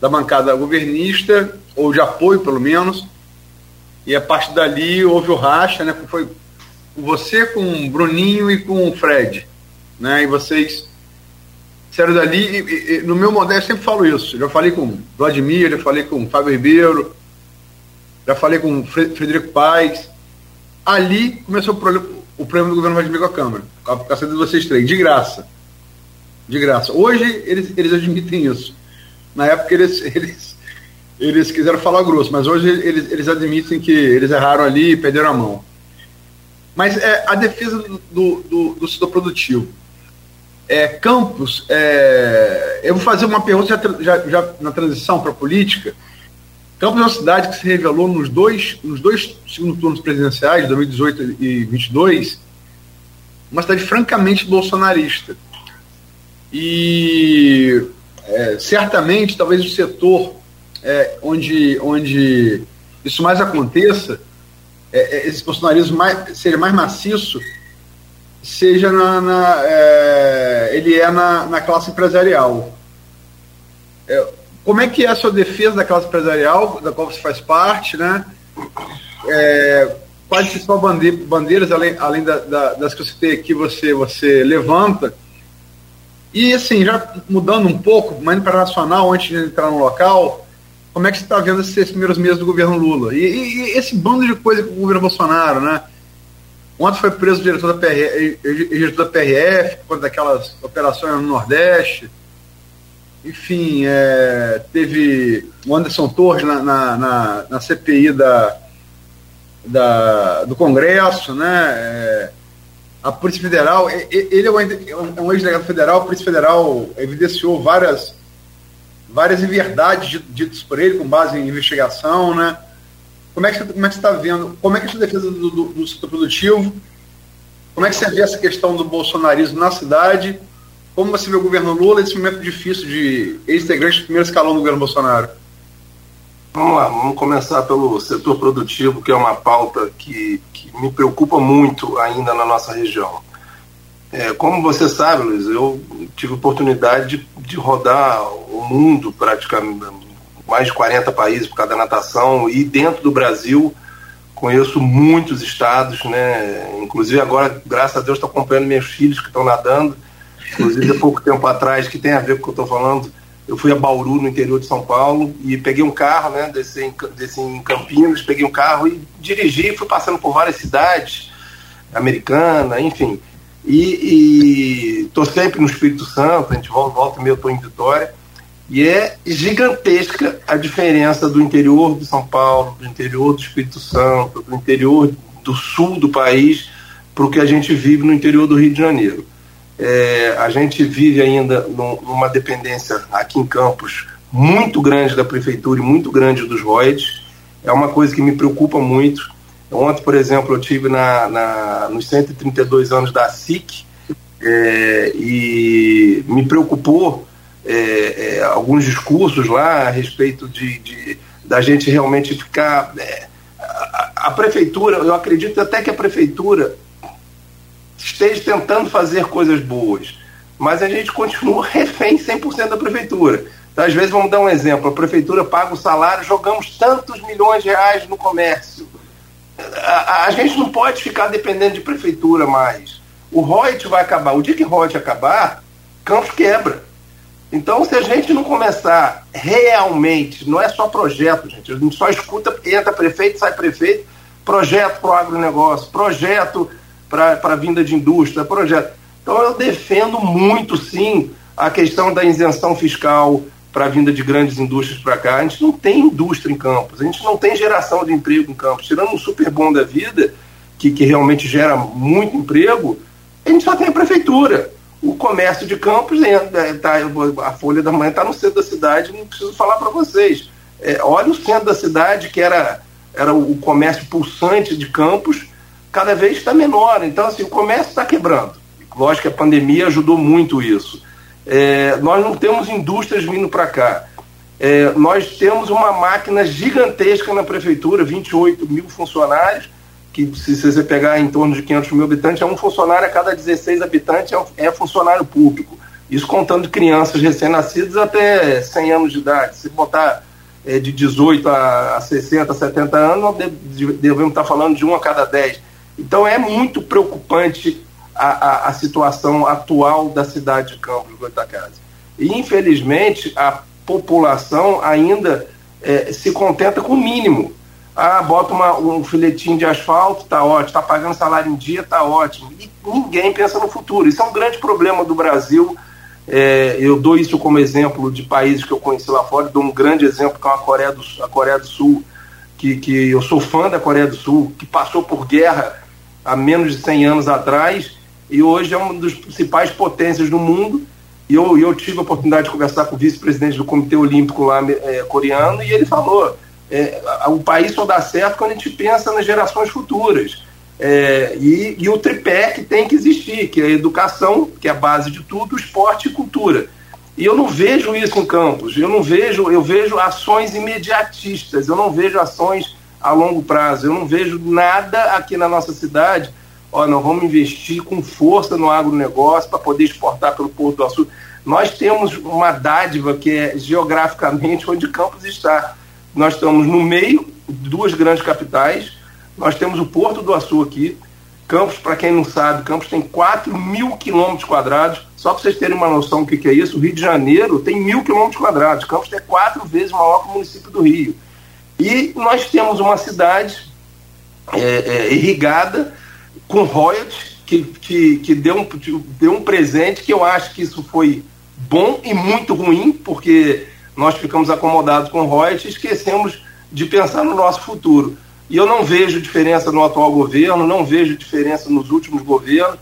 [SPEAKER 5] da bancada governista, ou de apoio pelo menos, e a partir dali houve o racha, né? Foi você com o Bruninho e com o Fred, né? E vocês saíram dali, e, e, no meu modelo eu sempre falo isso, já falei com Vladimir, já falei com Fábio Ribeiro, já falei com Frederico Paes, ali começou o problema, o problema do governo Vladimir com a Câmara, com a saída de vocês três, de graça. De graça. Hoje eles, eles admitem isso. Na época eles, eles, eles quiseram falar grosso, mas hoje eles, eles admitem que eles erraram ali e perderam a mão. Mas é, a defesa do, do, do setor produtivo. É, Campos, é, eu vou fazer uma pergunta já, já, já na transição para a política. Campos é uma cidade que se revelou nos dois, nos dois segundos turnos presidenciais, 2018 e 2022, uma cidade francamente bolsonarista. E é, certamente, talvez o setor é, onde, onde isso mais aconteça, é, é esse bolsonarismo mais, seja mais maciço, seja na, na é, ele é na, na classe empresarial. É, como é que é a sua defesa da classe empresarial, da qual você faz parte, né? É, quais principais bandeiras, além, além da, da, das que você tem aqui, você, você levanta? E assim, já mudando um pouco, para nacional, antes de entrar no local, como é que você está vendo esses primeiros meses do governo Lula? E, e, e, esse bando de coisa com o governo Bolsonaro, né? Ontem foi preso o diretor da PRF, diretor da PRF, por daquelas operações no Nordeste enfim, é, teve o Anderson Torres na, na, na, na CPI da, da, do Congresso, né? É, a Polícia Federal, ele é um, é um ex-delegado federal, a Polícia Federal evidenciou várias, várias inverdades ditas por ele, com base em investigação, né? Como é que, como é você está vendo? Como é que a defesa do, do, do setor produtivo? Como é que você vê essa questão do bolsonarismo na cidade? Como você vê o governo Lula nesse momento difícil de ex-integrante do primeiro escalão do governo Bolsonaro?
[SPEAKER 3] Vamos lá, vamos começar pelo setor produtivo, que é uma pauta que, que me preocupa muito ainda na nossa região. É, como você sabe, Luiz, eu tive oportunidade de, de rodar o mundo praticamente, mais de 40 países por cada natação, e dentro do Brasil conheço muitos estados, né? Inclusive agora, graças a Deus, estou acompanhando meus filhos que estão nadando Inclusive, há pouco tempo atrás, que tem a ver com o que eu estou falando, eu fui a Bauru, no interior de São Paulo, e peguei um carro, né, desci em, desci em Campinas, peguei um carro e dirigi, fui passando por várias cidades, americana, enfim. E estou sempre no Espírito Santo, a gente volta, volta e meio, estou em Vitória, e é gigantesca a diferença do interior de São Paulo, do interior do Espírito Santo, do interior do sul do país, para o que a gente vive no interior do Rio de Janeiro. É, a gente vive ainda numa dependência aqui em Campos muito grande da prefeitura e muito grande dos royalties. É uma coisa que me preocupa muito. Ontem, por exemplo, eu tive na, na nos 132 anos da SIC é, e me preocupou é, é, alguns discursos lá a respeito de, de da gente realmente ficar. É, a, a, prefeitura, eu acredito até que a prefeitura esteja tentando fazer coisas boas, mas a gente continua refém 100% da prefeitura. Então, às vezes, vamos dar um exemplo: a prefeitura paga o salário, jogamos tantos milhões de reais no comércio. A, a gente não pode ficar dependendo de prefeitura mais. O Reut vai acabar. O dia que Reut acabar, Campos quebra. Então, se a gente não começar realmente, não é só projeto, gente, a gente só escuta, entra prefeito, sai prefeito, projeto para o agronegócio, projeto para a vinda de indústria, projeto. Então, eu defendo muito, sim, a questão da isenção fiscal para a vinda de grandes indústrias para cá. A gente não tem indústria em Campos, a gente não tem geração de emprego em Campos. Tirando um super bom da vida, que, que realmente gera muito emprego, a gente só tem a prefeitura o comércio de Campos, é, tá, a Folha da Manhã está no centro da cidade, não preciso falar para vocês. É, olha o centro da cidade, que era, era o comércio pulsante de Campos, cada vez está menor. Então, assim, o comércio está quebrando. Lógico que a pandemia ajudou muito isso. É, nós não temos indústrias vindo para cá. É, nós temos uma máquina gigantesca na prefeitura, 28 mil funcionários, que se você pegar em torno de 500 mil habitantes, é um funcionário a cada 16 habitantes é, é funcionário público. Isso contando de crianças recém-nascidas até 100 anos de idade. Se botar é, de 18 a, a 60, 70 anos, devemos estar falando de um a cada 10. Então é muito preocupante a, a, a situação atual da cidade de Campos do Goitacazes. E infelizmente a população ainda é, se contenta com o mínimo ah, bota uma, um filetinho de asfalto, tá ótimo. Tá pagando salário em dia, tá ótimo. E ninguém pensa no futuro. Isso é um grande problema do Brasil. É, eu dou isso como exemplo de países que eu conheci lá fora. Dou um grande exemplo que é a Coreia do, a Coreia do Sul, que, que eu sou fã da Coreia do Sul, que passou por guerra há menos de 100 anos atrás e hoje é uma das principais potências do mundo. E eu, eu tive a oportunidade de conversar com o vice-presidente do Comitê Olímpico lá é, coreano e ele falou é, o país só dá certo quando a gente pensa nas gerações futuras. É, e, e, o tripé que tem que existir, que é a educação, que é a base de tudo, esporte e cultura. E eu não vejo isso em Campos, eu não vejo, eu vejo ações imediatistas, eu não vejo ações a longo prazo, eu não vejo nada aqui na nossa cidade. Ó, nós vamos investir com força no agronegócio para poder exportar pelo Porto do Açúcar. Nós temos uma dádiva que é geograficamente onde Campos está nós estamos no meio de duas grandes capitais. Nós temos o Porto do Açu aqui. Campos, para quem não sabe, Campos tem 4 mil quilômetros quadrados. Só para vocês terem uma noção do que, que é isso, o Rio de Janeiro tem mil quilômetros quadrados. Campos é quatro vezes maior que o município do Rio. E nós temos uma cidade é, é, irrigada com royalties que, que, que deu, um, deu um presente que eu acho que isso foi bom e muito ruim, porque nós ficamos acomodados com royalties e esquecemos de pensar no nosso futuro. E eu não vejo diferença no atual governo, não vejo diferença nos últimos governos,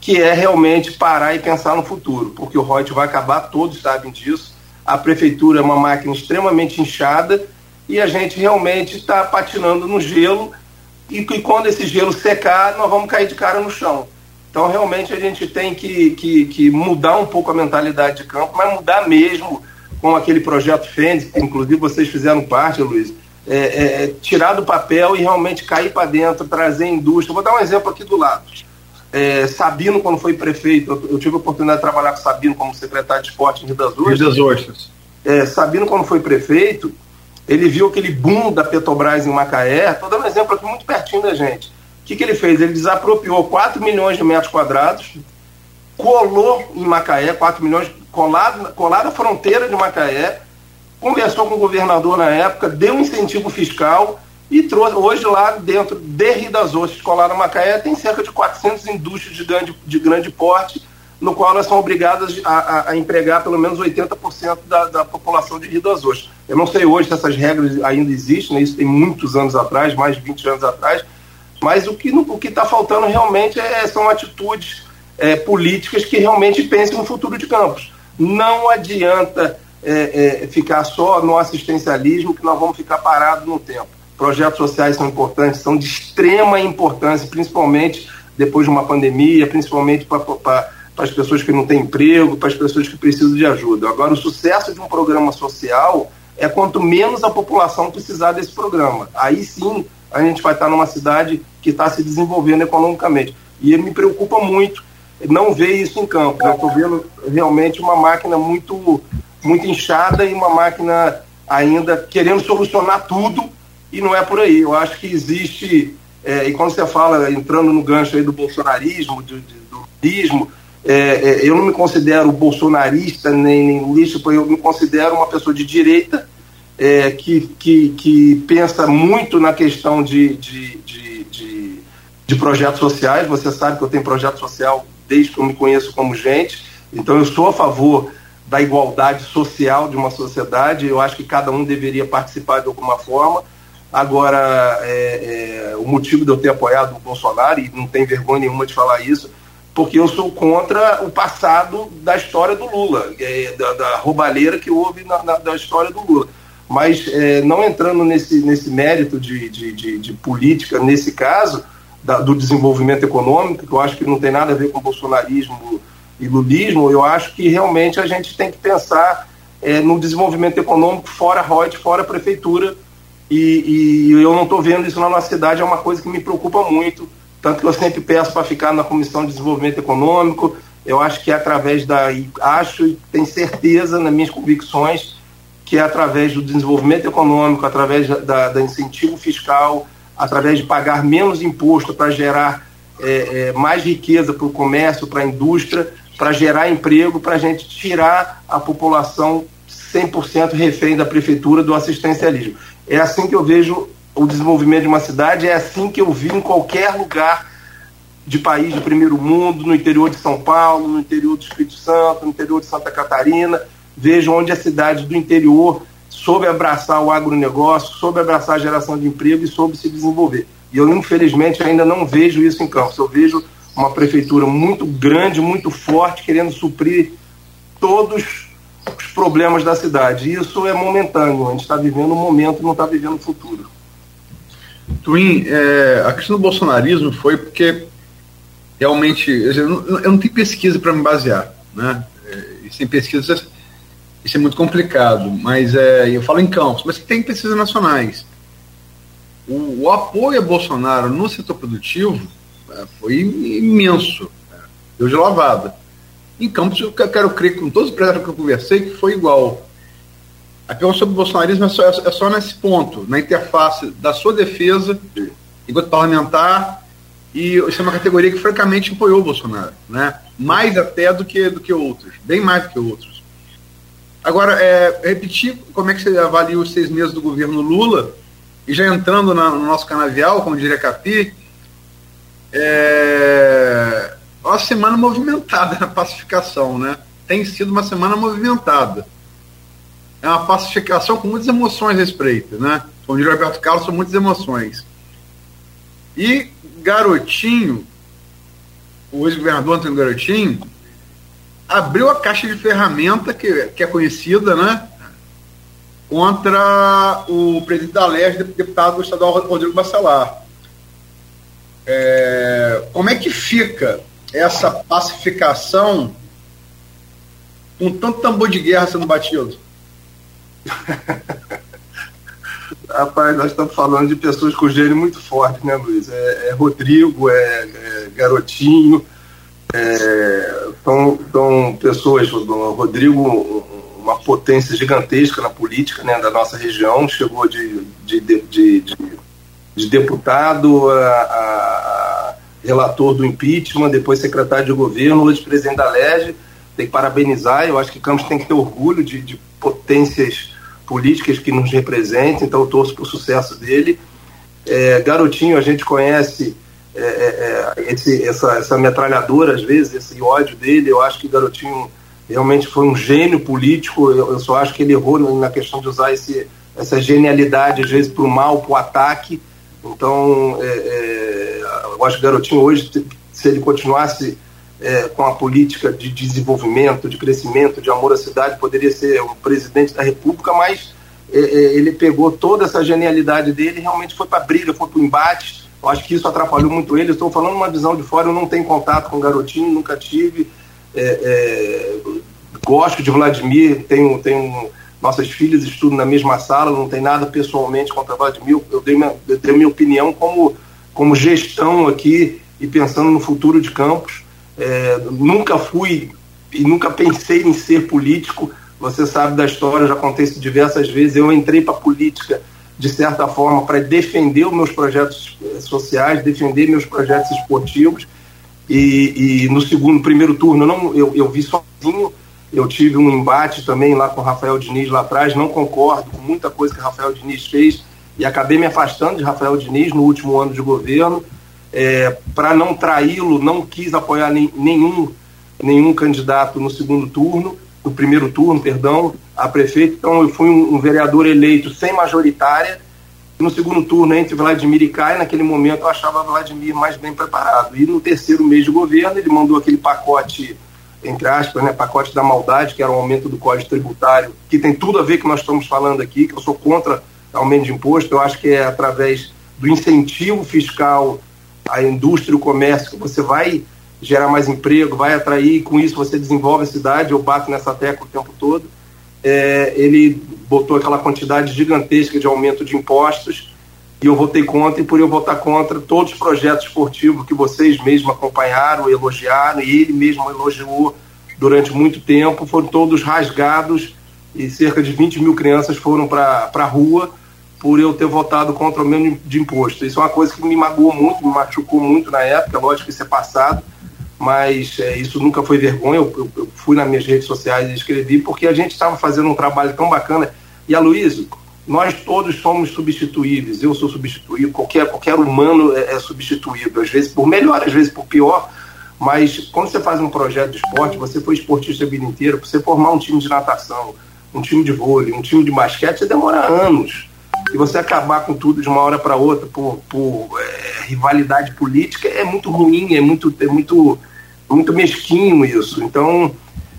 [SPEAKER 3] que é realmente parar e pensar no futuro, porque o royalties vai acabar, todos sabem disso. A prefeitura é uma máquina extremamente inchada e a gente realmente está patinando no gelo e, e quando esse gelo secar, nós vamos cair de cara no chão. Então, realmente, a gente tem que, que, que mudar um pouco a mentalidade de campo, mas mudar mesmo com aquele projeto Fênix, que inclusive vocês fizeram parte, Luiz, é, é, é tirar do papel e realmente cair para dentro, trazer indústria. Vou dar um exemplo aqui do lado. É, Sabino, quando foi prefeito, eu, eu, tive a oportunidade de trabalhar com Sabino como secretário de esporte em Rio das Ostras. Rio das Ostras. É, Sabino, quando foi prefeito, ele viu aquele boom da Petrobras em Macaé. Estou dando um exemplo aqui muito pertinho da gente. O que, que ele fez? Ele desapropriou 4 milhões de metros quadrados, colou em Macaé 4 milhões colado, colado à fronteira de Macaé, conversou com o governador na época, deu um incentivo fiscal e trouxe, hoje lá dentro de Rio das Ostras, colado a Macaé, tem cerca de 400 indústrias de grande, de grande porte, no qual elas são obrigadas a, a, a empregar pelo menos 80% da, da população de Rio das Ostras. Eu não sei hoje se essas regras ainda existem, né? isso tem muitos anos atrás, mais de 20 anos atrás, mas o que o está faltando realmente é, são atitudes é, políticas que realmente pensem no futuro de Campos. Não adianta é, é, ficar só no assistencialismo, que nós vamos ficar parados no tempo. Projetos sociais são importantes, são de extrema importância, principalmente depois de uma pandemia, principalmente para para as pessoas que não têm emprego, para as pessoas que precisam de ajuda. Agora, o sucesso de um programa social é quanto menos a população precisar desse programa. Aí sim a gente vai estar numa cidade que está se desenvolvendo economicamente. E me preocupa muito não ver isso em campo. Eu estou vendo realmente uma máquina muito, muito inchada e uma máquina ainda querendo solucionar tudo e não é por aí. Eu acho que existe, é, e quando você fala, entrando no gancho aí do bolsonarismo, do, do é, é, eu não me considero bolsonarista nem, nem lixo, eu me considero uma pessoa de direita é, que, que, que pensa muito na questão de, de, de, de, de projetos sociais. Você sabe que eu tenho projeto social desde que eu me conheço como gente, então eu sou a favor da igualdade social de uma sociedade. Eu acho que cada um deveria participar de alguma forma. Agora, é, é, o motivo de eu ter apoiado o Bolsonaro, e não tem vergonha nenhuma de falar isso, porque eu sou contra o passado da história do Lula, é, da, da, roubalheira que houve na, na, da história do Lula. Mas é, não entrando nesse, nesse mérito de, de, de, de política, nesse caso, da, do desenvolvimento econômico, que eu acho que não tem nada a ver com bolsonarismo e lulismo, eu acho que realmente a gente tem que pensar é, no desenvolvimento econômico fora ROIT, fora prefeitura, e, e eu não estou vendo isso na nossa cidade, é uma coisa que me preocupa muito, tanto que eu sempre peço para ficar na Comissão de Desenvolvimento Econômico, eu acho que é através da, acho e tenho certeza nas minhas convicções, que é através do desenvolvimento econômico, através da, da incentivo fiscal, através de pagar menos imposto para gerar é, é, mais riqueza para o comércio, para a indústria, para gerar emprego, para a gente tirar a população 100% refém da prefeitura do assistencialismo. É assim que eu vejo o desenvolvimento de uma cidade, é assim que eu vi em qualquer lugar de país de primeiro mundo, no interior de São Paulo, no interior do Espírito Santo, no interior de Santa Catarina. Vejo onde a cidade do interior soube abraçar o agronegócio, soube abraçar a geração de emprego e soube se desenvolver. E eu, infelizmente, ainda não vejo isso em Campos. Eu vejo uma prefeitura muito grande, muito forte, querendo suprir todos os problemas da cidade. E isso é momentâneo. A gente está vivendo um momento não está vivendo o futuro.
[SPEAKER 5] Twin, é, a questão do bolsonarismo foi porque realmente eu não, eu não tenho pesquisa para me basear, né? É, e sem pesquisa isso é muito complicado, mas é, eu falo em campos, mas tem pesquisas nacionais. O, o apoio a Bolsonaro no setor produtivo é, foi imenso, é, deu de lavada. Em Campos, eu quero crer, com todos os empresários que eu conversei, que foi igual. A questão sobre o bolsonarismo é só, é só nesse ponto, na interface da sua defesa, enquanto parlamentar, e isso é uma categoria que, francamente, apoiou o Bolsonaro, né? mais até do que, do que outros, bem mais do que outros. Agora, é, repetir como é que você avalia os seis meses do governo Lula, e já entrando na, no nosso canavial, como diria Capi, é uma semana movimentada na pacificação, né? Tem sido uma semana movimentada. É uma pacificação com muitas emoções a respeito, né? Como diria Roberto Carlos, são muitas emoções. E Garotinho, o ex-governador Antônio Garotinho, abriu a caixa de ferramenta que, que é conhecida, né? Contra o presidente da LERJ, deputado estadual Rodrigo Bacelar. É, como é que fica essa pacificação com tanto tambor de guerra sendo batido?
[SPEAKER 3] Rapaz, nós estamos falando de pessoas com gênio muito forte, né, Luiz? É, é Rodrigo, é, é Garotinho, é, são, são pessoas, o Rodrigo, uma potência gigantesca na política né, da nossa região, chegou de, de, de, de, de deputado a, a, relator do impeachment, depois secretário de governo, hoje presidente da LEGE. Tem que parabenizar, eu acho que Campos tem que ter orgulho de, de potências políticas que nos representem, então eu torço para o sucesso dele. É, garotinho, a gente conhece é, é, é, esse, essa, essa metralhadora, às vezes, esse ódio dele. Eu acho que o Garotinho realmente foi um gênio político. Eu, eu só acho que ele errou na questão de usar esse, essa genialidade, às vezes, para o mal, para o ataque. Então, é, é, eu acho que o Garotinho hoje, se ele continuasse é, com a política de desenvolvimento, de crescimento, de amor à cidade, poderia ser um presidente da República, mas ele pegou toda essa genialidade dele realmente foi para a briga, foi para o embate eu acho que isso atrapalhou muito ele. Estou falando uma visão de fora, eu não tenho contato com o garotinho, nunca tive. é, é, gosto de Vladimir, tenho, tenho nossas filhas estudam na mesma sala, não tem nada pessoalmente contra Vladimir, eu dei minha, eu dei minha opinião como, como gestão aqui e pensando no futuro de Campos. É, nunca fui e nunca pensei em ser político, você sabe da história, já contei isso diversas vezes. Eu entrei para política, de certa forma, para defender os meus projetos eh, sociais, defender meus projetos esportivos. E, e no segundo, primeiro turno, não, eu, eu vi sozinho. Eu tive um embate também lá com o Rafael Diniz lá atrás. Não concordo com muita coisa que o Rafael Diniz fez e acabei me afastando de Rafael Diniz no último ano de governo. É, para não traí-lo, não quis apoiar nem, nenhum, nenhum candidato no segundo turno no primeiro turno, perdão, a prefeito. Então eu fui um, um, vereador eleito sem majoritária. No segundo turno, entre Vladimir e Caio, naquele momento eu achava Vladimir mais bem preparado. E no terceiro mês de governo, ele mandou aquele pacote, entre aspas, né, pacote da maldade, que era o aumento do código tributário, que tem tudo a ver com o que nós estamos falando aqui, que eu sou contra aumento de imposto. Eu acho que é através do incentivo fiscal à indústria e o comércio que você vai gerar mais emprego, vai atrair, com isso você desenvolve a cidade, eu bato nessa tecla o tempo todo. É, ele botou aquela quantidade gigantesca de aumento de impostos e eu votei contra, e por eu votar contra, todos os projetos esportivos que vocês mesmos acompanharam, elogiaram, e ele mesmo elogiou durante muito tempo, foram todos rasgados e cerca de 20 mil crianças foram para a rua por eu ter votado contra o aumento de imposto. Isso é uma coisa que me magoou muito, me machucou muito na época, lógico que isso é passado, mas é, isso nunca foi vergonha. Eu, eu, eu, fui nas minhas redes sociais e escrevi porque a gente estava fazendo um trabalho tão bacana. E a Luísa, nós todos somos substituíveis. Eu sou substituível, qualquer, qualquer humano é, é substituível, às vezes por melhor, às vezes por pior. Mas quando você faz um projeto de esporte, você foi esportista a vida inteira, você formar um time de natação, um time de vôlei, um time de basquete, você demora anos. E você acabar com tudo de uma hora para outra por, por é, rivalidade política é muito ruim, é muito, é muito, muito mesquinho isso. Então,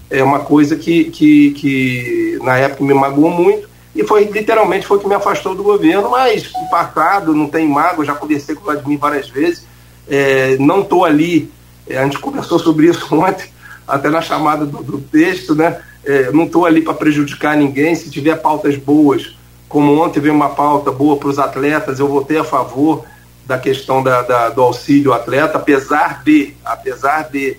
[SPEAKER 3] é uma coisa que, que, que na época me magoou muito e foi literalmente foi que me afastou do governo, mas o passado não tem mágoa, já conversei com o Vladimir várias vezes, é, não estou ali, é, a gente conversou sobre isso ontem, até na chamada do, do texto, né? É, não estou ali para prejudicar ninguém, se tiver pautas boas como ontem veio uma pauta boa para os atletas, eu votei a favor da questão da, da, do auxílio atleta, apesar de, apesar de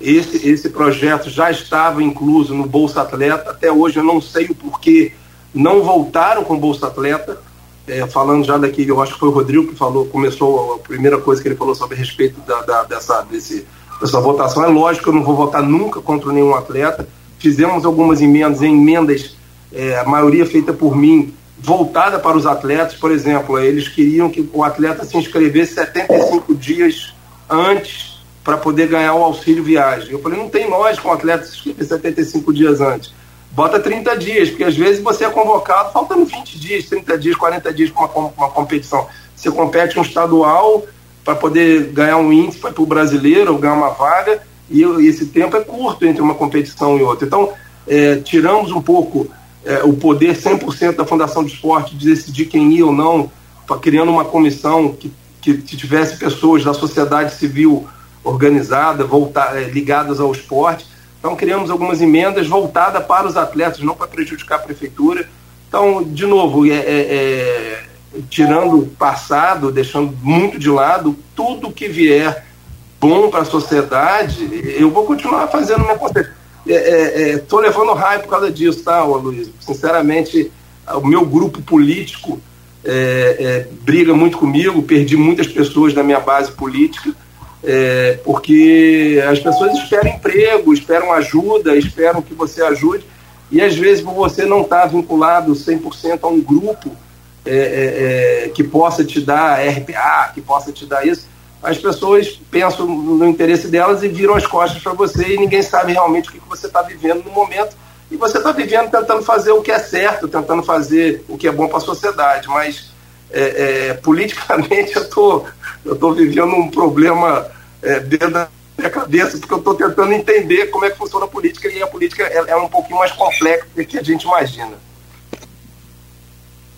[SPEAKER 3] esse, esse projeto já estava incluso no Bolsa Atleta, até hoje eu não sei o porquê não voltaram com o Bolsa Atleta, é, falando já daqui, eu acho que foi o Rodrigo que falou, começou a primeira coisa que ele falou sobre respeito da, da, dessa, desse, dessa votação, é lógico que eu não vou votar nunca contra nenhum atleta, fizemos algumas emendas, emendas é, a maioria feita por mim, voltada para os atletas, por exemplo, eles queriam que o atleta se inscrevesse 75 dias antes para poder ganhar o auxílio viagem. Eu falei, não tem lógica um atleta se inscrever 75 dias antes. Bota 30 dias, porque às vezes você é convocado faltando 20 dias, 30 dias, 40 dias para uma, uma competição. Você compete um estadual para poder ganhar um índice, para o brasileiro, ou ganhar uma vaga, e esse tempo é curto entre uma competição e outra. Então, é, tiramos um pouco é, o poder 100% da Fundação de Esporte de decidir quem ia ou não, criando uma comissão que, que, tivesse pessoas da sociedade civil organizada, voltar, é, ligadas ao esporte. Então, criamos algumas emendas voltadas para os atletas, não para prejudicar a prefeitura. Então, de novo, é, é, é tirando o passado, deixando muito de lado, tudo que vier bom para a sociedade, eu vou continuar fazendo minha concepção estou é, é, é levando raio por causa disso, tá, Luiz? Sinceramente, o meu grupo político é, é, briga muito comigo, perdi muitas pessoas da minha base política, é, porque as pessoas esperam emprego, esperam ajuda, esperam que você ajude, e às vezes você não está vinculado 100% a um grupo que possa te dar RPA, que possa te dar isso, as pessoas pensam no interesse delas e viram as costas para você e ninguém sabe realmente o que você está vivendo no momento. E você está vivendo tentando fazer o que é certo, tentando fazer o que é bom para a sociedade. Mas é, é, politicamente eu tô, estou tô vivendo um problema é, dentro da minha cabeça, porque eu estou tentando entender como é que funciona a política e a política é, é um pouquinho mais complexa do que a gente imagina.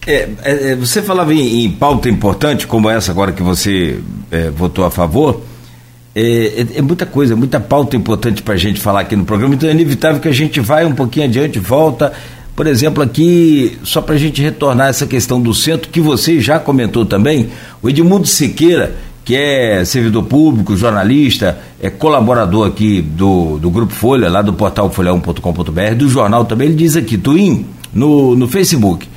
[SPEAKER 2] É, é, é, você falava em, em, pauta importante, como essa agora que você é, votou a favor. é, é, é, muita coisa, muita pauta importante para a gente falar aqui no programa, então é inevitável que a gente vai um pouquinho adiante, volta. Por exemplo, aqui, só para a gente retornar essa questão do centro, que você já comentou também, o Edmundo Siqueira, que é servidor público, jornalista, é colaborador aqui do, do Grupo Folha, lá do portal folha1.com.br, do jornal também, ele diz aqui, Twin, no, no Facebook.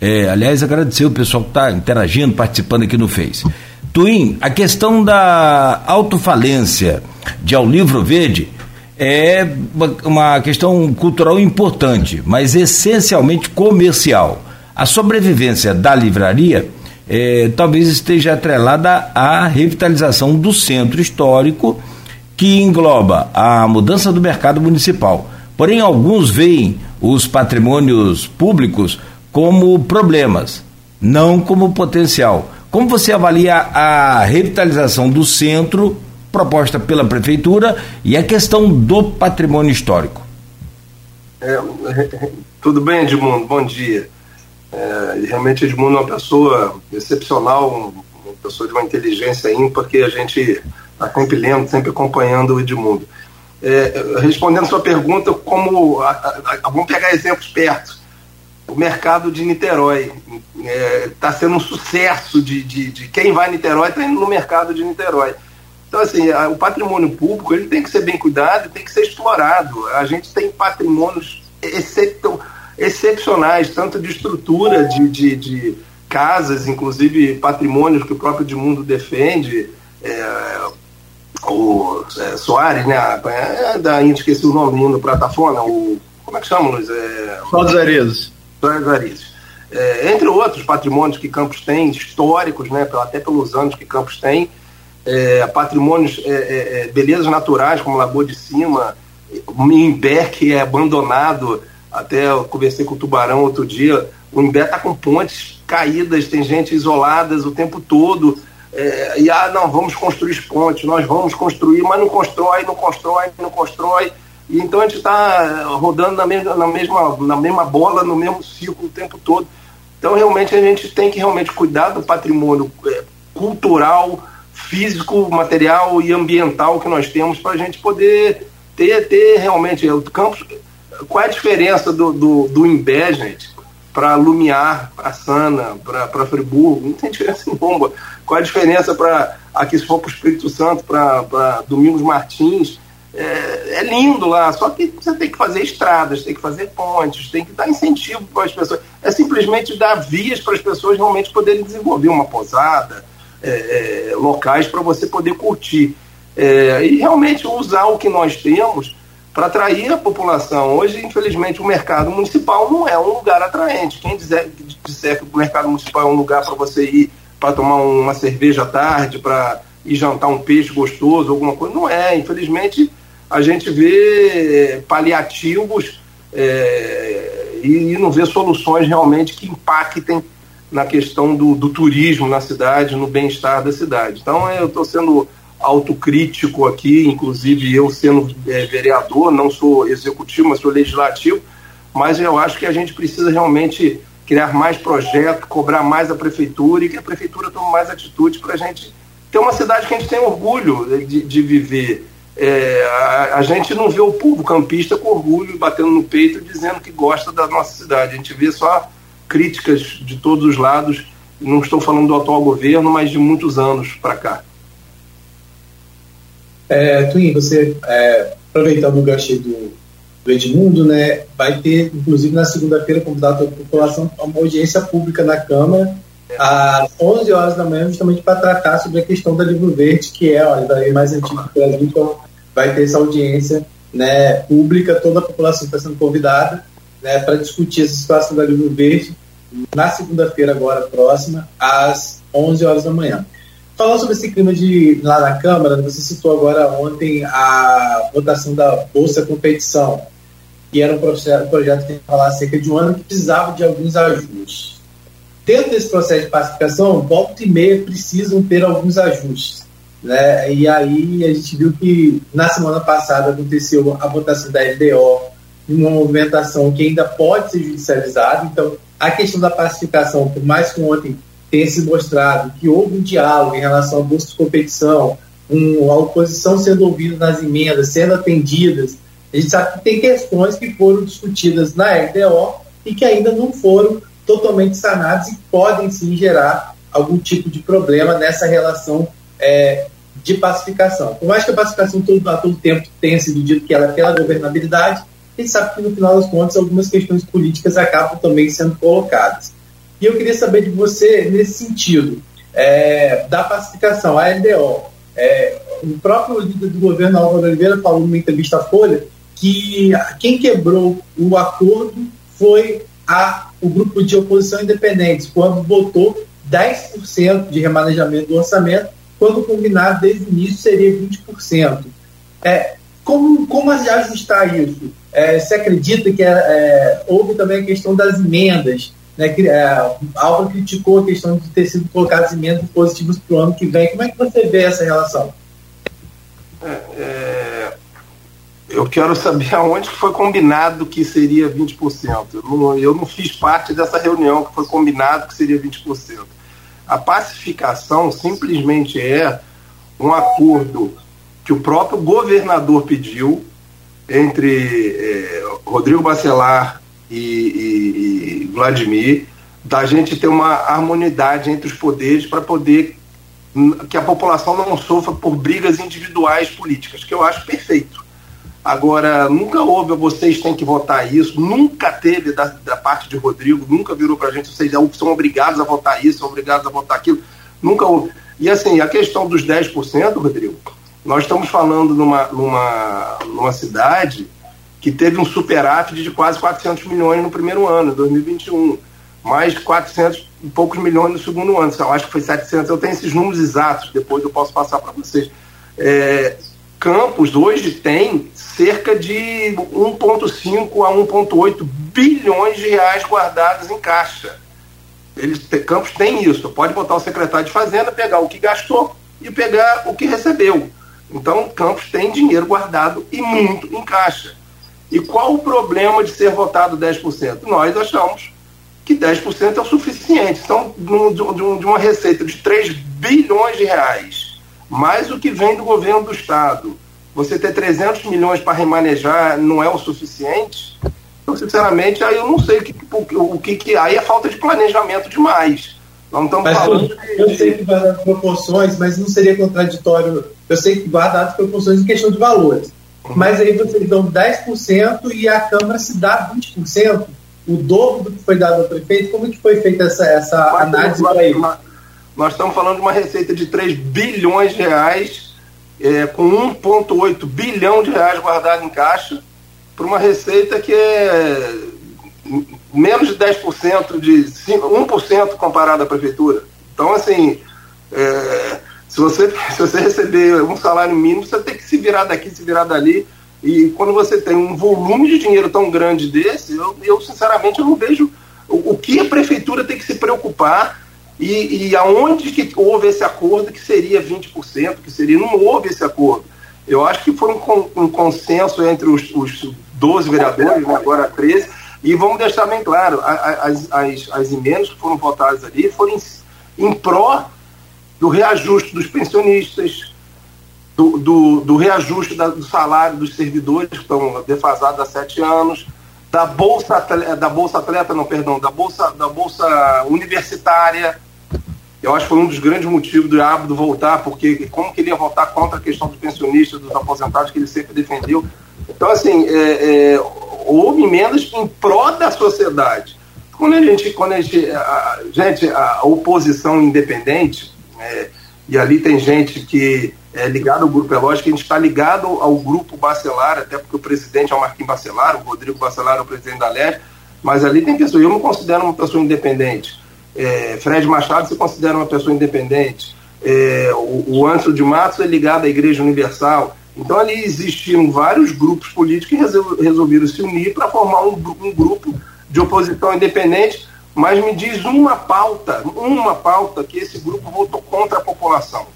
[SPEAKER 2] É, aliás, agradecer o pessoal que está interagindo, participando aqui no Face. Twin, a questão da autofalência de Ao Livro Verde é uma, questão cultural importante, mas essencialmente comercial. A sobrevivência da livraria é, talvez esteja atrelada à revitalização do centro histórico, que engloba a mudança do mercado municipal. Porém, alguns veem os patrimônios públicos como problemas, não como potencial. Como você avalia a revitalização do centro proposta pela prefeitura e a questão do patrimônio histórico?
[SPEAKER 3] É, tudo bem, Edmundo? Bom dia. É, realmente Edmundo é uma pessoa excepcional, uma pessoa de uma inteligência ímpar que a gente está sempre lendo, sempre acompanhando o Edmundo. É, respondendo a sua pergunta, como a, a, vamos pegar exemplos perto. O mercado de Niterói está é, sendo um sucesso de, de, de, quem vai a Niterói está indo no mercado de Niterói. Então, assim, a, o patrimônio público ele tem que ser bem cuidado, tem que ser explorado. A gente tem patrimônios excepcionais excepcionais, tanto de estrutura de, de, de casas, inclusive patrimônios que o próprio Edmundo defende. É, o é, Soares, né? É, da Índia, esqueci o nome do plataforma, o. Como é que chama, Luiz? É.
[SPEAKER 5] Arizes.
[SPEAKER 3] É, entre outros patrimônios que Campos tem, históricos, né, até pelos anos que Campos tem, é, patrimônios, é, é, é belezas naturais, como Lagoa de Cima, o Mimbé, que é abandonado até eu conversei com o Tubarão outro dia, o Imbé está com pontes caídas, tem gente isoladas o tempo todo. É, e ah, não, vamos construir pontes, nós vamos construir, mas não constrói, não constrói, não constrói. E então a gente está rodando na mesma, na, mesma, na mesma bola, no mesmo ciclo o tempo todo. Então realmente a gente tem que realmente cuidar do patrimônio é, cultural, físico, material e ambiental que nós temos para a gente poder ter, ter realmente o campus qual é a diferença do, do, do Imbé, gente, para Lumiar, para Sana, para Friburgo? Não tem diferença nenhuma. Qual é a diferença para aqui, se for para o Espírito Santo, para Domingos Martins? É, é, lindo lá, só que você tem que fazer estradas, tem que fazer pontes, tem que dar incentivo para as pessoas. É simplesmente dar vias para as pessoas realmente poderem desenvolver uma posada, é, é, locais para você poder curtir. É, e realmente usar o que nós temos para atrair a população. Hoje, infelizmente, o mercado municipal não é um lugar atraente. Quem disser que o mercado municipal é um lugar para você ir para tomar uma cerveja à tarde, para ir jantar um peixe gostoso, alguma coisa, não é. Infelizmente, a gente vê paliativos é, e, não vê soluções realmente que impactem na questão do, do turismo na cidade, no bem-estar da cidade. Então, eu estou sendo autocrítico aqui, inclusive eu sendo é, vereador, não sou executivo, mas sou legislativo, mas eu acho que a gente precisa realmente criar mais projetos, cobrar mais a prefeitura e que a prefeitura tome mais atitude para a gente ter uma cidade que a gente tem orgulho de, de viver. É, a, a, gente não vê o povo campista com orgulho batendo no peito dizendo que gosta da nossa cidade. A gente vê só críticas de todos os lados. Não estou falando do atual governo, mas de muitos anos para cá.
[SPEAKER 4] É, Twin, você, é, aproveitando o gancho do, do Edmundo, né, vai ter, inclusive na segunda-feira, convidado a população uma audiência pública na Câmara, às 11 horas da manhã, justamente para tratar sobre a questão da Livro Verde, que é a livraria mais antiga do Brasil, então vai ter essa audiência né, pública, toda a população está sendo convidada né, para discutir essa situação da Livro Verde na segunda-feira agora próxima, às 11 horas da manhã. Falando sobre esse clima de lá na Câmara, você citou agora ontem a votação da Bolsa Competição, que era um projeto, um projeto que falar cerca de um ano que precisava de alguns ajustes. Dentro desse processo de pacificação, volta e meia precisam ter alguns ajustes. Né? E aí a gente viu que na semana passada aconteceu a votação da LDO, uma movimentação que ainda pode ser judicializada. Então, a questão da pacificação, por mais que ontem tenha se mostrado que houve um diálogo em relação à bolsa de competição, um, a oposição sendo ouvida nas emendas, sendo atendidas. A gente sabe que tem questões que foram discutidas na RDO e que ainda não foram totalmente sanadas e podem sim gerar algum tipo de problema nessa relação é, de pacificação. Por mais que a pacificação todo, a todo tempo tenha sido dito que ela é pela governabilidade, a gente sabe que no final das contas algumas questões políticas acabam também sendo colocadas. E eu queria saber de você nesse sentido, é, da pacificação, a LDO. É, o próprio líder do governo, Álvaro Oliveira, falou numa entrevista à Folha que quem quebrou o acordo foi a, o grupo de oposição independente, quando votou 10% de remanejamento do orçamento, quando combinado desde o início seria 20%. É, como, como ajustar isso? É, se acredita que é, é, houve também a questão das emendas, né, que, é, a Álvaro criticou a questão de ter sido colocadas emendas positivas para o ano que vem. Como é que você vê essa relação?
[SPEAKER 3] É, é, eu quero saber aonde foi combinado que seria 20%. Eu não, eu não fiz parte dessa reunião que foi combinado que seria 20%. A pacificação simplesmente é um acordo que o próprio governador pediu entre é, Rodrigo Bacelar e, e, e Vladimir, da gente ter uma harmonidade entre os poderes para poder que a população não sofra por brigas individuais políticas, que eu acho perfeito. Agora, nunca houve, vocês têm que votar isso, nunca teve da, da parte de Rodrigo, nunca virou para a gente, vocês são obrigados a votar isso, são obrigados a votar aquilo, nunca houve. E assim, a questão dos 10%, Rodrigo, nós estamos falando numa, numa, numa cidade que teve um superávit de quase 400 milhões no primeiro ano, 2021, mais 400 e poucos milhões no segundo ano. Eu acho que foi 700. Eu tenho esses números exatos, depois eu posso passar para vocês. É, Campos hoje tem cerca de 1,5 a 1,8 bilhões de reais guardados em caixa. Eles, Campos tem isso. Pode botar o secretário de Fazenda, pegar o que gastou e pegar o que recebeu. Então, Campos tem dinheiro guardado e muito em caixa. E qual o problema de ser votado 10%? Nós achamos que 10% é o suficiente. Então, de uma receita de 3 bilhões de reais, mais o que vem do governo do Estado, você ter 300 milhões para remanejar não é o suficiente? Então, sinceramente, aí eu não sei o que, o, o que, que aí é falta de planejamento demais.
[SPEAKER 4] Não estamos mas falando eu, de... eu sei que guardar proporções, mas não seria contraditório. Eu sei que guardar as proporções em questão de valores. Mas aí vocês dão 10% e a Câmara se dá 20%, o dobro do que foi dado ao prefeito. Como que foi feita essa, essa análise para ele?
[SPEAKER 3] Nós estamos falando de uma receita de 3 bilhões de reais, é, com 1,8 bilhão de reais guardado em caixa, para uma receita que é menos de 10%, de 5, 1% comparado à prefeitura. Então, assim, é, se você, se você receber um salário mínimo, você tem que se virar daqui, se virar dali. E quando você tem um volume de dinheiro tão grande desse, eu, eu sinceramente eu não vejo o, o, que a prefeitura tem que se preocupar e, e aonde que houve esse acordo que seria 20%, que seria. Não houve esse acordo. Eu acho que foi um, um consenso entre os, os 12 vereadores, né, agora 13, e vamos deixar bem claro, as, as, as emendas que foram votadas ali foram em, em pró do reajuste dos pensionistas, do, do, do reajuste da, do salário dos servidores que estão defasados há sete anos, da bolsa atleta, da bolsa atleta, não, perdão, da bolsa, da bolsa universitária. Eu acho que foi um dos grandes motivos do Ábido voltar, porque como que ele ia votar contra a questão dos pensionistas, dos aposentados, que ele sempre defendeu. Então, assim, é, é, houve emendas em pró da sociedade. Quando a gente, quando a gente, a, gente, a oposição independente, é, e ali tem gente que é ligada ao Grupo Elógico, a gente está ligado ao Grupo Bacelar, até porque o presidente é o Marquinhos Bacelar, o Rodrigo Bacelar é o presidente da LERJ, mas ali tem pessoas, eu me considero uma pessoa independente. É, Fred Machado se considera uma pessoa independente. É, o, o Anso de Matos é ligado à Igreja Universal. Então ali existiam vários grupos políticos que resolveram se unir para formar um, um grupo de oposição independente mas me diz uma pauta, uma pauta que esse grupo votou contra a população.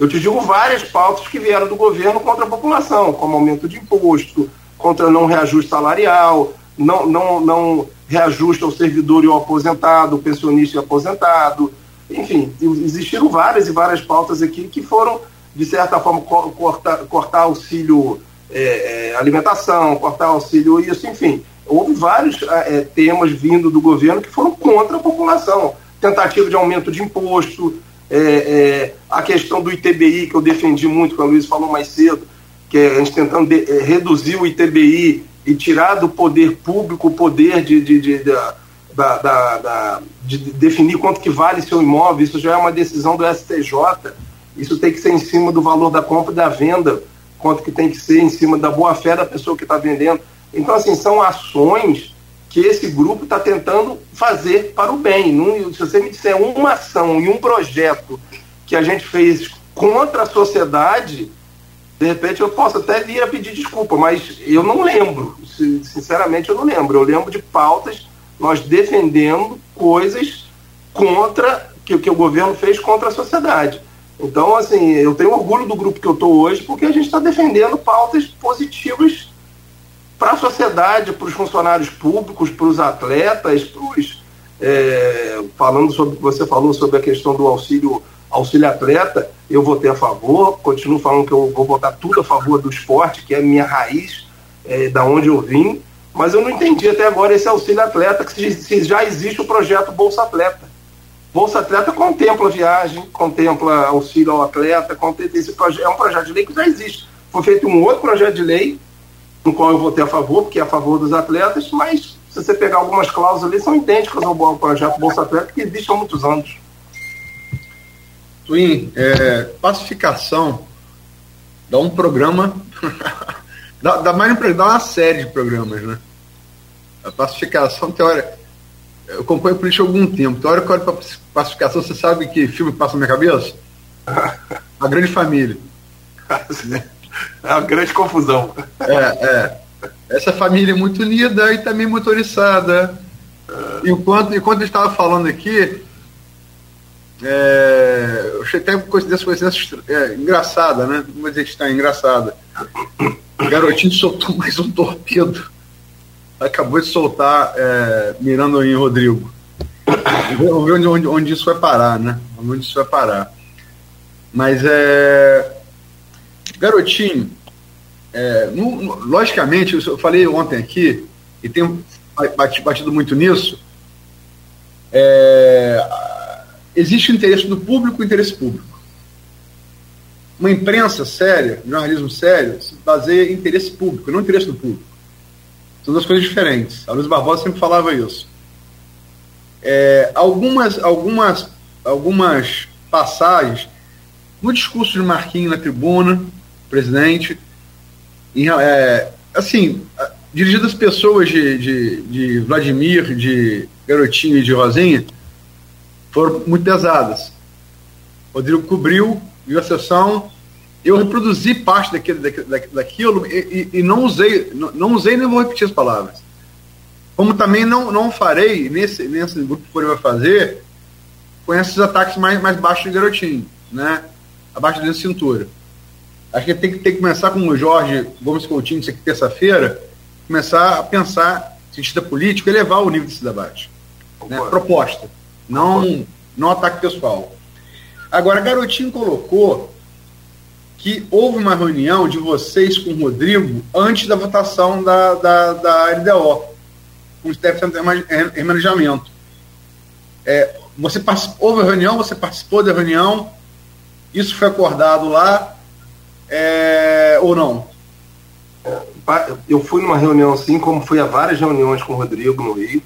[SPEAKER 3] Eu te digo várias pautas que vieram do governo contra a população, como aumento de imposto, contra não reajuste salarial, não, não, não reajuste ao servidor e ao aposentado, pensionista e aposentado. Enfim, existiram várias e várias pautas aqui que foram de certa forma, cortar, cortar auxílio é, é, alimentação, cortar auxílio isso, enfim. Houve vários é, temas vindo do governo que foram contra a população. Tentativa de aumento de imposto, é, é, a questão do ITBI, que eu defendi muito, que o Luiz falou mais cedo, que é a gente tentando de, é, reduzir o ITBI e tirar do poder público o poder de, de, de, de da, da, da, de definir quanto que vale seu imóvel, isso já é uma decisão do STJ, isso tem que ser em cima do valor da compra e da venda, quanto que tem que ser em cima da boa-fé da pessoa que está vendendo. Então, assim, são ações que esse grupo está tentando fazer para o bem. Não, se você me disser uma ação e um projeto que a gente fez contra a sociedade, de repente eu posso até vir a pedir desculpa, mas eu não lembro. Sinceramente, eu não lembro. Eu lembro de pautas nós defendendo coisas contra que, que o governo fez contra a sociedade. Então, assim, eu tenho orgulho do grupo que eu estou hoje, porque a gente está defendendo pautas positivas para a sociedade, para os funcionários públicos, para os atletas, para os. É, falando sobre você falou sobre a questão do auxílio auxílio atleta, eu votei a favor, continuo falando que eu vou votar tudo a favor do esporte, que é a minha raiz, é, da onde eu vim, mas eu não entendi até agora esse auxílio atleta, que se já existe o projeto Bolsa Atleta. Bolsa Atleta contempla viagem, contempla auxílio ao atleta, contempla esse projeto, é um projeto de lei que já existe. Foi feito um outro projeto de lei, no qual eu votei a favor, porque é a favor dos atletas, mas se você pegar algumas cláusulas ali, são idênticas ao projeto Bolsa Atleta, que existe há muitos anos.
[SPEAKER 5] Twin, é, pacificação dá um programa, dá, dá mais dá uma série de programas, né? A pacificação teórica. Eu acompanho política há algum tempo. Teórica que eu olho para pacificação, você sabe que filme passa na minha cabeça? A Grande Família.
[SPEAKER 3] É uma grande confusão.
[SPEAKER 5] É, é. Essa família é muito unida e também motorizada. Enquanto, enquanto eu estava falando aqui, é, eu achei até uma coincidência, coincidência é, engraçada, né? Vou dizer está engraçada. O garotinho soltou mais um torpedo acabou de soltar é, mirando em Rodrigo. Vamos ver onde, onde, onde, isso vai parar, né? Onde isso vai parar. Mas é. Garotinho, é, no, logicamente, eu falei ontem aqui, e tenho batido muito nisso. É, existe o interesse do público e o interesse público. Uma imprensa séria, um jornalismo sério, se baseia em interesse público, não interesse do público. São duas coisas diferentes. A Luiz Barbosa sempre falava isso. É, algumas, algumas, algumas passagens no discurso de Marquinhos na tribuna, presidente, em, é, assim, dirigidas pessoas de, de, de Vladimir, de Garotinho e de Rosinha, foram muito pesadas. Rodrigo cobriu, viu a sessão, eu reproduzi parte daquele, daquilo, daquilo e, e, não usei, não, não, usei nem vou repetir as palavras. Como também não, não farei, nesse, nesse grupo que vai fazer, com esses ataques mais, mais baixos de garotinho, né? Abaixo da cintura. Acho que tem que, tem que começar com o Jorge Gomes Coutinho, isso aqui terça-feira, começar a pensar, cientista político, elevar o nível desse debate. Né? Proposta, não, não ataque pessoal. Agora, Garotinho colocou que houve uma reunião de vocês com o Rodrigo antes da votação da, da, da LDO, com o Stefan Remanejamento. É, você houve a reunião, você participou da reunião, isso foi acordado lá é, ou não?
[SPEAKER 3] Eu fui numa reunião assim, como fui a várias reuniões com o Rodrigo no Rio.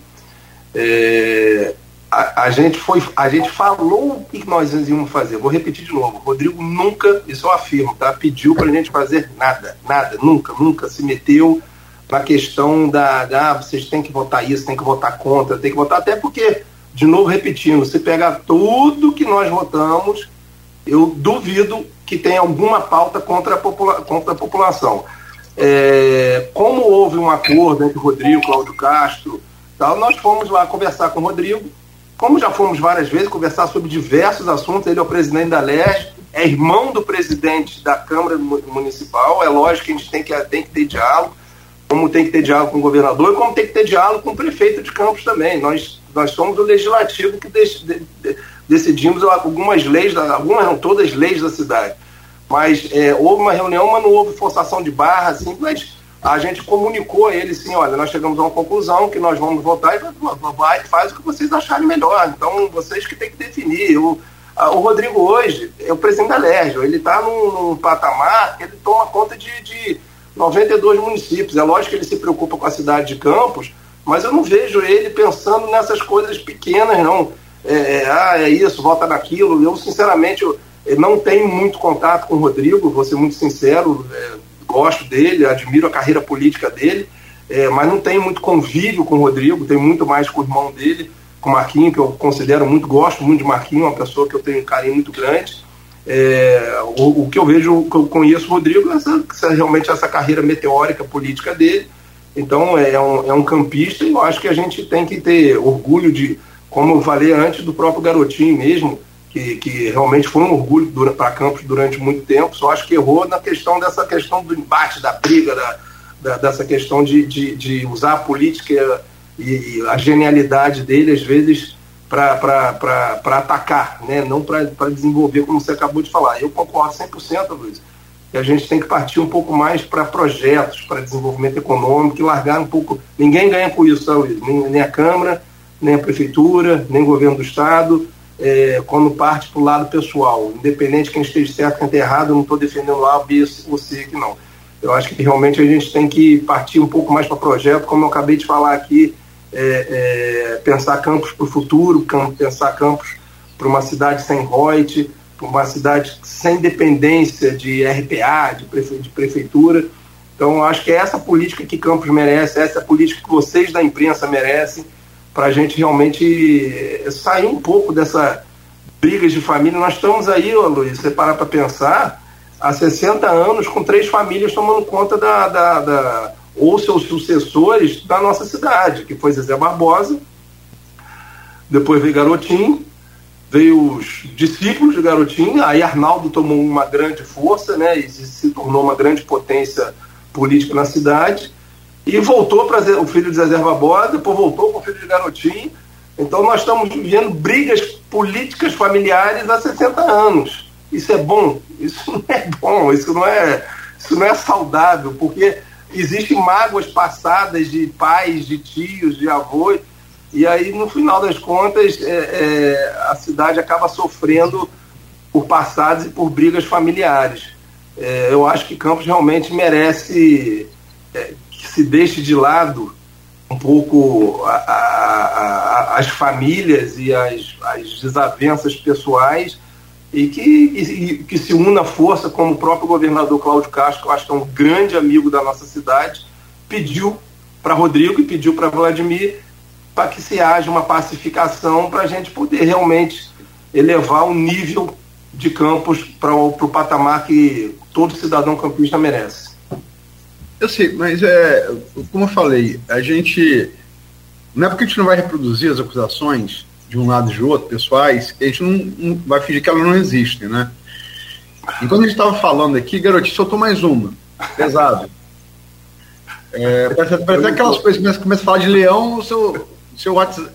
[SPEAKER 3] É, a, a, gente foi, a gente falou o que nós íamos fazer. Vou repetir de novo. O Rodrigo nunca, isso eu afirmo, tá? Pediu para a gente fazer nada, nada, nunca, nunca se meteu na questão da, da ah, vocês têm que votar isso, tem que votar contra, tem que votar até porque, de novo repetindo, se pegar tudo que nós votamos, eu duvido que tenha alguma pauta contra a, popula contra a população. É, como houve um acordo entre Rodrigo, Cláudio Castro, tal, nós fomos lá conversar com o Rodrigo como já fomos várias vezes conversar sobre diversos assuntos, ele é o presidente da LERJ, é irmão do presidente da Câmara Municipal, é lógico que a gente tem que, tem que ter diálogo, como tem que ter diálogo com o governador e como tem que ter diálogo com o prefeito de Campos também. Nós, nós somos o legislativo que de, de, decidimos algumas leis, algumas não todas as leis da cidade. mas é, houve uma reunião, mas não houve forçação de barra, assim, mas a gente comunicou a ele sim, olha, nós chegamos a uma conclusão que nós vamos votar e vai, faz o que vocês acharem melhor. Então, vocês que têm que definir. O, a, o Rodrigo hoje é o presidente da Lérgio, ele está num, num, patamar que ele toma conta de, de 92 municípios. É lógico que ele se preocupa com a cidade de Campos, mas eu não vejo ele pensando nessas coisas pequenas, não. É, é, ah, é isso, vota naquilo. Eu, sinceramente, eu, eu não tenho muito contato com o Rodrigo, vou ser muito sincero. É, gosto dele, admiro a carreira política dele, é, mas não tenho muito convívio com o Rodrigo, tenho muito mais com o irmão dele, com o Marquinho, que eu considero muito, gosto muito de Marquinho, uma pessoa que eu tenho um carinho muito grande. É, o, o, que eu vejo, o que eu conheço o Rodrigo é essa, essa, realmente essa carreira meteórica política dele. Então é um, é um campista e eu acho que a gente tem que ter orgulho de, como eu falei antes, do próprio garotinho mesmo, que, que realmente foi um orgulho para Campos durante muito tempo. Só acho que errou na questão dessa questão do embate, da briga, da, da dessa questão de, de, de, usar a política e, e a genialidade dele, às vezes, para atacar, né? não para desenvolver, como você acabou de falar. Eu concordo 100%, Luiz, que a gente tem que partir um pouco mais para projetos, para desenvolvimento econômico e largar um pouco. Ninguém ganha com isso, tá, Luiz? Nem, nem a Câmara, nem a Prefeitura, nem o governo do Estado é, quando parte para o lado pessoal. Independente de quem esteja certo, quem esteja errado, eu não estou defendendo A, B ou C aqui não. Eu acho que realmente a gente tem que partir um pouco mais para projeto, como eu acabei de falar aqui, é, é, pensar campos para o futuro, pensar campos para uma cidade sem Reut, para uma cidade sem dependência de RPA, de, prefe, de prefeitura. Então, acho que é essa política que Campos merece, essa é política que vocês da imprensa merecem para a gente realmente sair um pouco dessa brigas de família. Nós estamos aí, ô Luiz, você parar para pensar, há 60 anos com três famílias tomando conta da, da, da, ou seus sucessores da nossa cidade, que foi Zezé Barbosa, depois veio Garotinho, veio os discípulos de Garotinho, aí Arnaldo tomou uma grande força, né, e se tornou uma grande potência política na cidade, e voltou para o filho de Zezé Barbosa, depois voltou com o filho de Garotinho. Então nós estamos vivendo brigas políticas familiares há 60 anos. Isso é bom? Isso não é bom, isso não é, isso não é saudável, porque existem mágoas passadas de pais, de tios, de avós, e aí no final das contas é, é, a cidade acaba sofrendo por passados e por brigas familiares. É, eu acho que Campos realmente merece é, se deixe de lado um pouco a, a, a, as famílias e as, as, desavenças pessoais e que, e, que se una força, como o próprio governador Cláudio Castro, que eu acho que é um grande amigo da nossa cidade, pediu para Rodrigo e pediu para Vladimir para que se haja uma pacificação para a gente poder realmente elevar o nível de campos para o patamar que todo cidadão campista merece.
[SPEAKER 5] Eu sei, mas é, como eu falei, a gente. Não é porque a gente não vai reproduzir as acusações de um lado e de outro, pessoais, que a gente não, não vai fingir que elas não existem, né? Enquanto a gente estava falando aqui, garotinho, soltou mais uma. Pesado. É, parece, parece aquelas coisas que começam começa a falar de leão, o seu, seu, WhatsApp,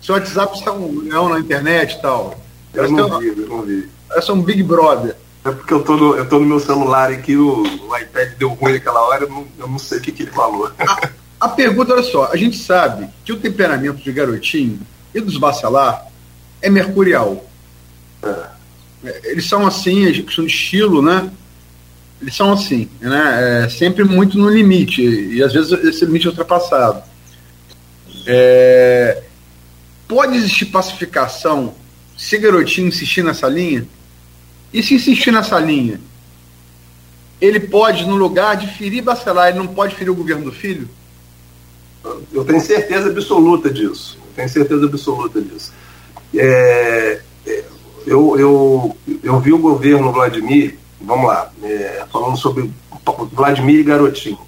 [SPEAKER 5] seu WhatsApp está um leão na internet e tal.
[SPEAKER 3] Eu não vi, eu não vi.
[SPEAKER 5] Parece um Big Brother.
[SPEAKER 3] É porque eu tô no, eu tô no meu celular aqui, o, o iPad deu ruim naquela hora, eu não, eu não sei o que, que ele falou.
[SPEAKER 5] A, a, pergunta, olha só, a gente sabe que o temperamento de garotinho e dos bacelar é mercurial. É. Eles são assim, a questão de estilo, né? Eles são assim, né? É sempre muito no limite, e às vezes esse limite é ultrapassado. É... Pode existir pacificação se garotinho insistir nessa linha? E se insistir nessa linha, ele pode, no lugar de ferir Bacelar, ele não pode ferir o governo do filho?
[SPEAKER 3] Eu tenho certeza absoluta disso. Eu tenho certeza absoluta disso. É, é, eu, eu, eu vi o governo Vladimir, vamos lá, é, falando sobre Vladimir e Garotinho.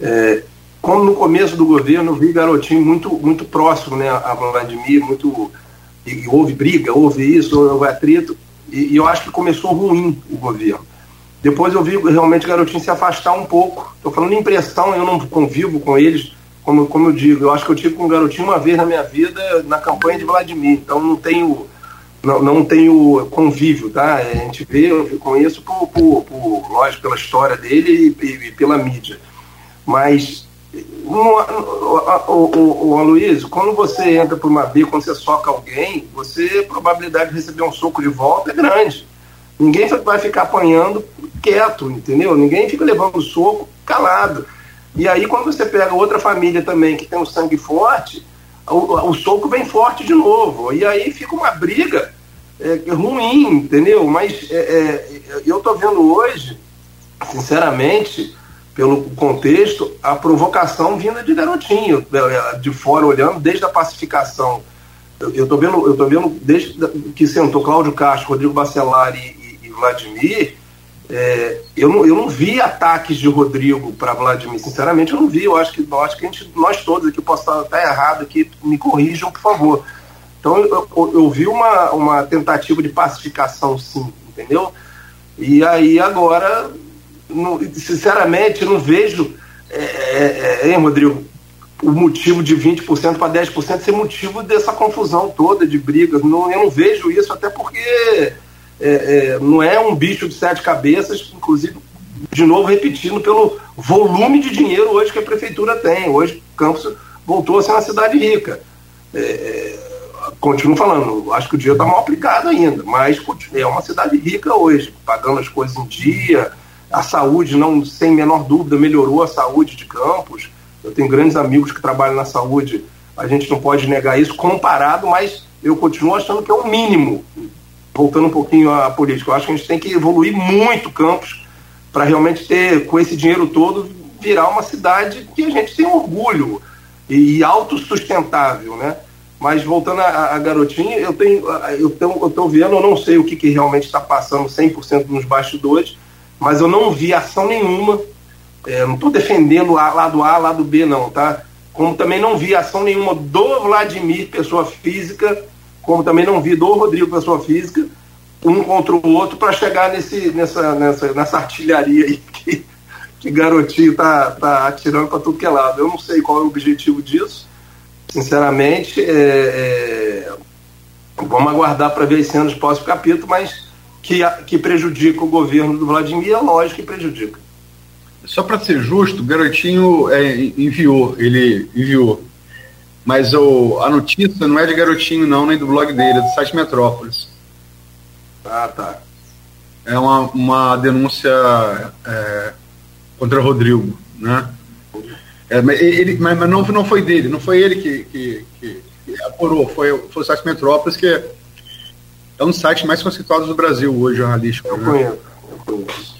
[SPEAKER 3] É, como no começo do governo eu vi Garotinho muito, muito próximo né, a Vladimir, muito, e houve briga, houve isso, houve atrito. E, e, eu acho que começou ruim o governo. Depois eu vi realmente o garotinho se afastar um pouco. Estou falando impressão, eu não convivo com eles, como, como eu digo. Eu acho que eu tive com o garotinho uma vez na minha vida na campanha de Vladimir. Então não tenho não, não tenho convívio, tá? A gente vê, eu conheço por, por, por lógico, pela história dele e, e pela mídia. Mas, o, o, o Aloysio, quando você entra por uma B, quando você soca alguém, você, a probabilidade de receber um soco de volta é grande. Ninguém vai ficar apanhando quieto, entendeu? Ninguém fica levando soco calado. E aí, quando você pega outra família também que tem um sangue forte, o, o soco vem forte de novo. E aí fica uma briga é, ruim, entendeu? Mas é, é, eu tô vendo hoje, sinceramente, pelo contexto, a provocação vinda de garotinho, é, de fora olhando, desde a pacificação. Eu, estou vendo, eu tô vendo desde que sentou Cláudio Castro, Rodrigo Bacelar e, e, e Vladimir, é, eu, não, eu não vi ataques de Rodrigo para Vladimir, sinceramente eu não vi. Eu acho que, eu acho que a gente, nós todos aqui, posso estar até errado aqui, me corrijam, por favor. Então eu, eu, eu, vi uma, uma tentativa de pacificação, sim, entendeu? E aí agora, não, sinceramente, não vejo, é, é, é, hein, Rodrigo, o motivo de 20% para 10% ser motivo dessa confusão toda de brigas. Não, eu não vejo isso, até porque é, é, não é um bicho de sete cabeças, inclusive, de novo repetindo, pelo volume de dinheiro hoje que a prefeitura tem. Hoje Campos voltou a ser uma cidade rica. É, continuo falando, acho que o dinheiro está mal aplicado ainda, mas é uma cidade rica hoje, pagando as coisas em dia, a saúde, não sem menor dúvida, melhorou a saúde de Campos. Eu tenho grandes amigos que trabalham na saúde, a gente não pode negar isso, comparado, mas eu continuo achando que é o mínimo voltando um pouquinho à política, eu acho que a gente tem que evoluir muito Campos para realmente ter, com esse dinheiro todo, virar uma cidade que a gente tem orgulho e autossustentável, né? Mas voltando a garotinha, eu tenho, eu tenho, eu tô vendo, eu não sei o que, que realmente está passando 100% nos bastidores, mas eu não vi ação nenhuma. É, não estou defendendo lado A, lado B, não, tá? Como também não vi ação nenhuma do Vladimir, pessoa física, como também não vi do Rodrigo, pessoa física, um contra o outro para chegar nesse, nessa, nessa, nessa artilharia aí que, que garotinho tá, tá atirando para tudo que é lado. Eu não sei qual é o objetivo disso, sinceramente. É, é, vamos aguardar para ver esse ano os próximos capítulos, mas que, que prejudica o governo do Vladimir, é lógico que prejudica.
[SPEAKER 5] Só para ser justo, o garotinho é, enviou, ele enviou mas o, a notícia não é de garotinho, não, nem do blog dele, é do site Metrópolis.
[SPEAKER 3] Ah, tá.
[SPEAKER 5] É uma, uma denúncia é, contra o Rodrigo, né? É, mas ele, mas, não, não foi dele, não foi ele que, que, que, que apurou, foi, foi o site Metrópolis, que é, é um dos sites mais conceituados do Brasil hoje, jornalístico.
[SPEAKER 3] Eu né? conheço, eu conheço.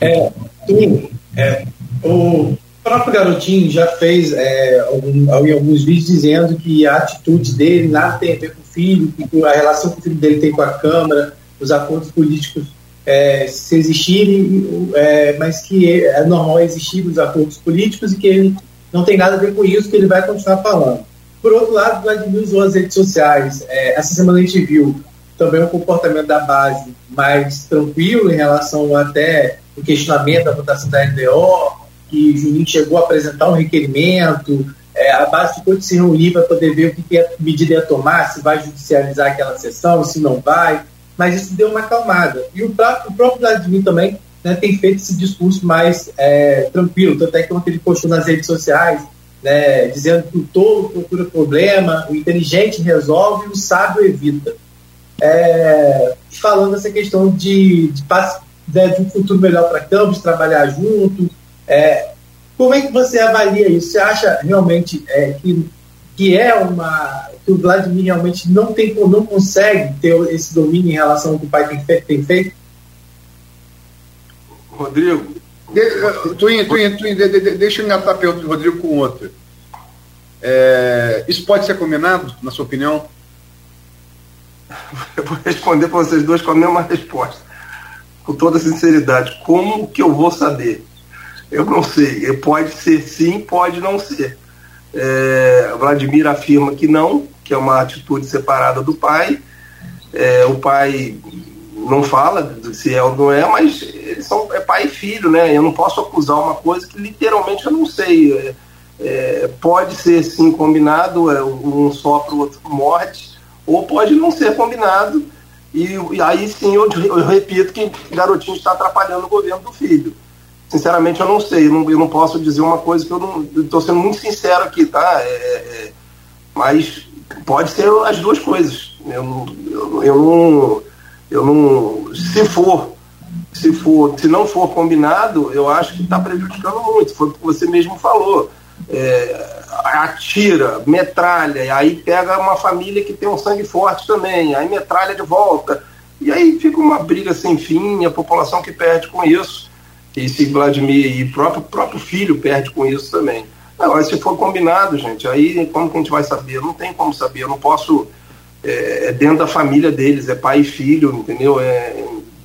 [SPEAKER 4] É, sim, é, o, próprio Garotinho já fez é, algum, alguns vídeos dizendo que a atitude dele nada tem a ver com o filho, que a relação que o filho dele tem com a Câmara, os acordos políticos é, se existirem, é, mas que é normal existir os acordos políticos e que ele não tem nada a ver com isso, que ele vai continuar falando. Por outro lado, Vladimir usou as redes sociais. É, essa semana a gente viu também o comportamento da base mais tranquilo em relação até o questionamento da votação da LDO, que Juninho chegou a apresentar um requerimento, é, a base ficou de se reunir para poder ver o que, que a medida ia tomar, se vai judicializar aquela sessão, se não vai, mas isso deu uma acalmada. E o próprio, o próprio Vladimir também né, tem feito esse discurso mais é, tranquilo, tanto é que ontem ele postou nas redes sociais, né, dizendo que o tolo procura problema, o inteligente resolve o sábio evita. É, falando essa questão de, de, de, de um futuro melhor para Campos, trabalhar junto, é, como é que você avalia isso? Você acha realmente é, que, que é uma que o Vladimir realmente não tem não consegue ter esse domínio em relação ao que o pai? Tem feito?
[SPEAKER 3] Rodrigo.
[SPEAKER 5] Twin, Twin, Twin, de, de, deixa eu engatar a pergunta do Rodrigo com outra. É, isso pode ser combinado, na sua opinião?
[SPEAKER 3] Eu vou responder para vocês dois com a mesma resposta. Com toda sinceridade. Como que eu vou saber? Eu não sei. Pode ser sim, pode não ser. É, Vladimir afirma que não, que é uma atitude separada do pai. É, o pai não fala se é ou não é, mas eles são é pai e filho, né? Eu não posso acusar uma coisa que literalmente eu não sei. É, é pode ser sim combinado, é, um sopra o outro morte, ou pode não ser combinado, e, e aí sim eu, eu, repito que garotinho está atrapalhando o governo do filho. Sinceramente, eu não sei, eu não, eu não posso dizer uma coisa que eu não. Estou sendo muito sincero aqui, tá? É, é, mas pode ser as duas coisas. Eu eu, eu não, eu não. Se for se, for, se não for combinado, eu acho que está prejudicando muito. Foi o que você mesmo falou. É, atira, metralha, e aí pega uma família que tem um sangue forte também, aí metralha de volta. E aí fica uma briga sem fim, a população que perde com isso. E se Vladimir e próprio próprio filho perde com isso também. Agora, se for combinado, gente, aí como que a gente vai saber? Não tem como saber, eu não posso. É, é dentro da família deles, é pai e filho, entendeu? É,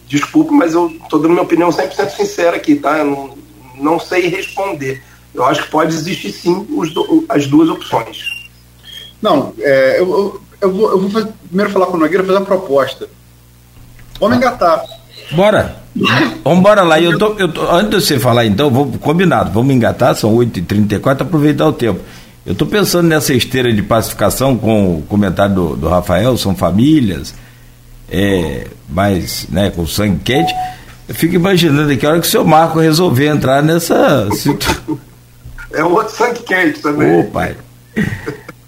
[SPEAKER 3] desculpe, mas eu estou dando minha opinião 100% sincera aqui, tá? Eu não, não sei responder. Eu acho que pode existir sim os, as duas opções.
[SPEAKER 5] Não, é, eu, eu, eu, vou, eu vou fazer, primeiro falar com o Nogueira, fazer uma proposta. Vamos engatar.
[SPEAKER 2] Bora. Vamos embora lá. Eu tô, eu tô, antes de você falar, então, vou, combinado, vamos engatar, são 8h34, aproveitar o tempo. Eu estou pensando nessa esteira de pacificação com o comentário do, do Rafael, são famílias, é, mais né, com sangue quente. Eu fico imaginando que a hora que o seu Marco resolver entrar nessa situação.
[SPEAKER 3] É um outro sangue quente também.
[SPEAKER 2] Ô, pai.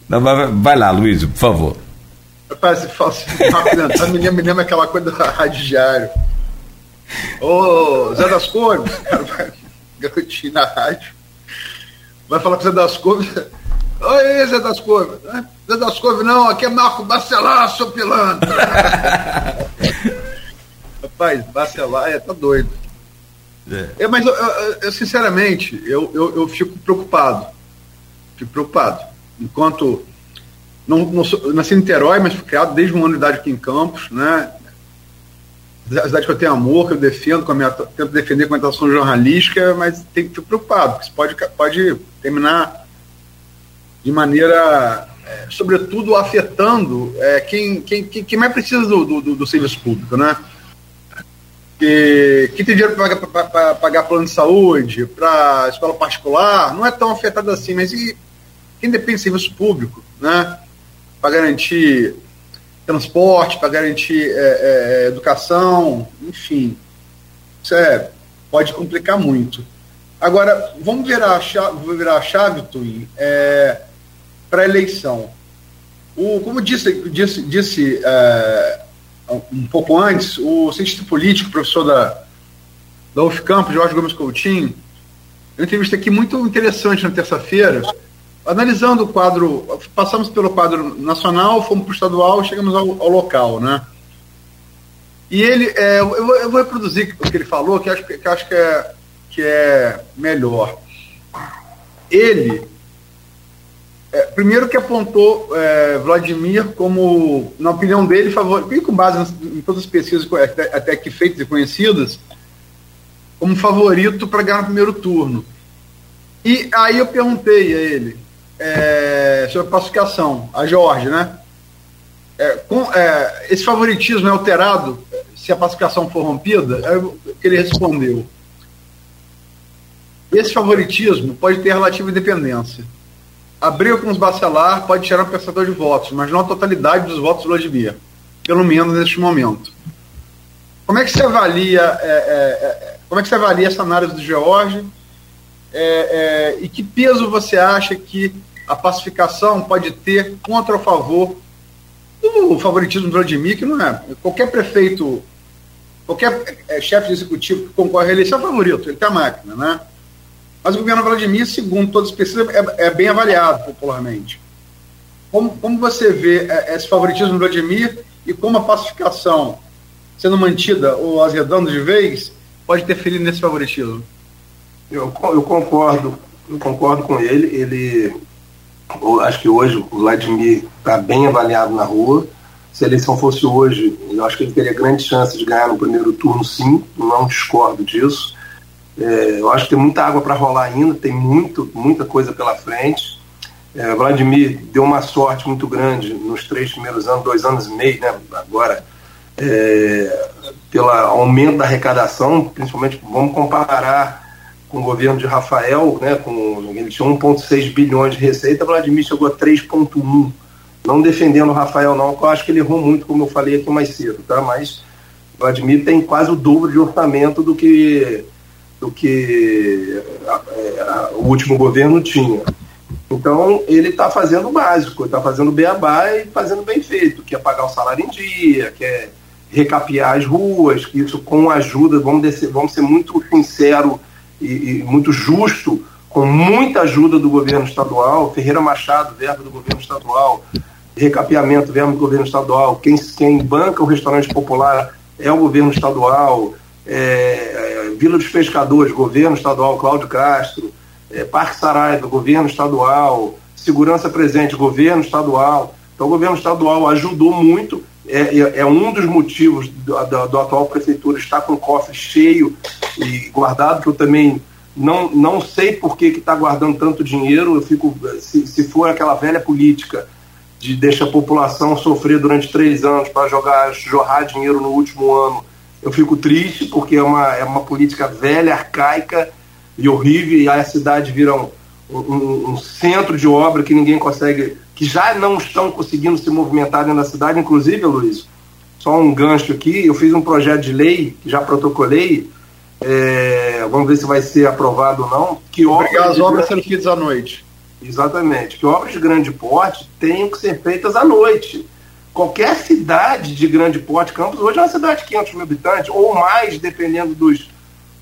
[SPEAKER 2] Não, vai, vai, lá, Luiz, por favor.
[SPEAKER 5] Rapaz, fala assim, rápido, me lembra, me lembra aquela coisa do rádio diário. Ô, Zé das Cores, cara, vai, garotinho na rádio. Vai falar com o Zé das Cores. Oi, Zé das Cores. Zé das Couve, não, aqui é Marco Bacelar, seu pilantra. Rapaz, Bacelar é, tá doido. É. é mas eu, eu, eu, sinceramente, eu, eu, eu, fico preocupado. Fico preocupado. Enquanto. Não, não sou, nasci em Niterói, mas fui criado desde uma unidade aqui em Campos, né? A cidade que eu tenho amor, que eu defendo, com a minha, tento defender com a atuação jornalística, mas tem, fico preocupado, porque isso pode, pode terminar de maneira é, sobretudo afetando é, quem, quem, quem, mais precisa do, do, do serviço público, né? Que, que tem dinheiro para pagar plano de saúde, para escola particular, não é tão afetado assim, mas e quem depende do serviço público, né? Para garantir transporte, para garantir é, é, educação, enfim. Isso é, pode complicar muito. Agora, vamos virar a chave, virar a chave Twin. É, para a eleição. O, como disse, disse, disse é, um pouco antes, o cientista político, professor da, da UFCamp, Jorge Gomes Coutinho, entrevista aqui muito interessante na terça-feira, analisando o quadro, passamos pelo quadro nacional, fomos para o estadual, chegamos ao, ao, local, né? E ele, é, eu, vou, eu, vou, reproduzir o que ele falou, que acho que, acho que, é, que é melhor. Ele é, primeiro que apontou é, Vladimir como, na opinião dele, favorito, com base em todas as pesquisas até, até aqui feitas e conhecidas, como favorito para ganhar no primeiro turno. E aí eu perguntei a ele é, sobre a pacificação, a Jorge, né? É, com, é, esse favoritismo é alterado se a pacificação for rompida? Ele respondeu: esse favoritismo pode ter relativa independência a briga com os Bacelar pode tirar um percentual de votos, mas não a totalidade dos votos do Vladimir, pelo menos neste momento. Como é que você avalia, é, é, é como é que você avalia essa análise do George? É, é, e que peso você acha que a pacificação pode ter contra ou favor do favoritismo do Vladimir, que não é. Qualquer prefeito, qualquer é, chefe de executivo que concorre à eleição é favorito, ele tem a máquina, né? Mas o governo Vladimir, segundo todas as pesquisas, é, é bem avaliado popularmente. Como, como você vê é, esse favoritismo do Vladimir e como a pacificação sendo mantida ou azedando de vez pode interferir nesse favoritismo?
[SPEAKER 3] Eu, eu concordo, eu concordo com ele. Ele, acho que hoje o Vladimir está bem avaliado na rua. Se a eleição fosse hoje, eu acho que ele teria grande chance de ganhar no primeiro turno, sim. Não discordo disso. É, eu acho que tem muita água para rolar ainda, tem muito, muita coisa pela frente. É, Vladimir deu uma sorte muito grande nos três primeiros anos, dois anos e meio, né, agora, é, pelo aumento da arrecadação, principalmente vamos comparar com o governo de Rafael, né, com, ele tinha 1,6 bilhões de receita, Vladimir chegou a 3,1. Não defendendo o Rafael, não, eu acho que ele errou muito, como eu falei aqui mais cedo, tá? Mas Vladimir tem quase o dobro de orçamento do que, do que a, a, o último governo tinha. Então, ele está fazendo o básico, está fazendo beabá e fazendo bem feito, que é pagar o salário em dia, que é recapear as ruas, que isso com ajuda, vamos, descer, vamos ser muito sincero e, e, muito justo, com muita ajuda do governo estadual, Ferreira Machado, verba do governo estadual, recapeamento, verba do governo estadual, quem, quem banca o restaurante popular é o governo estadual, é, é, Vila dos Pescadores, governo estadual, Cláudio Castro, é, Parque Saraiva, governo estadual, Segurança Presente, governo estadual. Então, o governo estadual ajudou muito, é, é, é um dos motivos do, atual prefeitura estar com o cofre cheio e guardado, que eu também não, não sei por que está guardando tanto dinheiro. Eu fico, se, se for aquela velha política de deixar a população sofrer durante três anos para jogar, jorrar dinheiro no último ano, eu fico triste, porque é uma, é uma política velha, arcaica e horrível, e aí a cidade vira um, um, um, centro de obra que ninguém consegue, que já não estão conseguindo se movimentar dentro da cidade, inclusive, Luiz, só um gancho aqui, eu fiz um projeto de lei, que já protocolei, é, vamos ver se vai ser aprovado ou não, que
[SPEAKER 5] Obrigar as obras sendo feitas à noite.
[SPEAKER 3] Exatamente, que obras de grande porte tenham que ser feitas à noite. Qualquer cidade de grande porte, Campos hoje é uma cidade de 500 mil habitantes, ou mais, dependendo dos,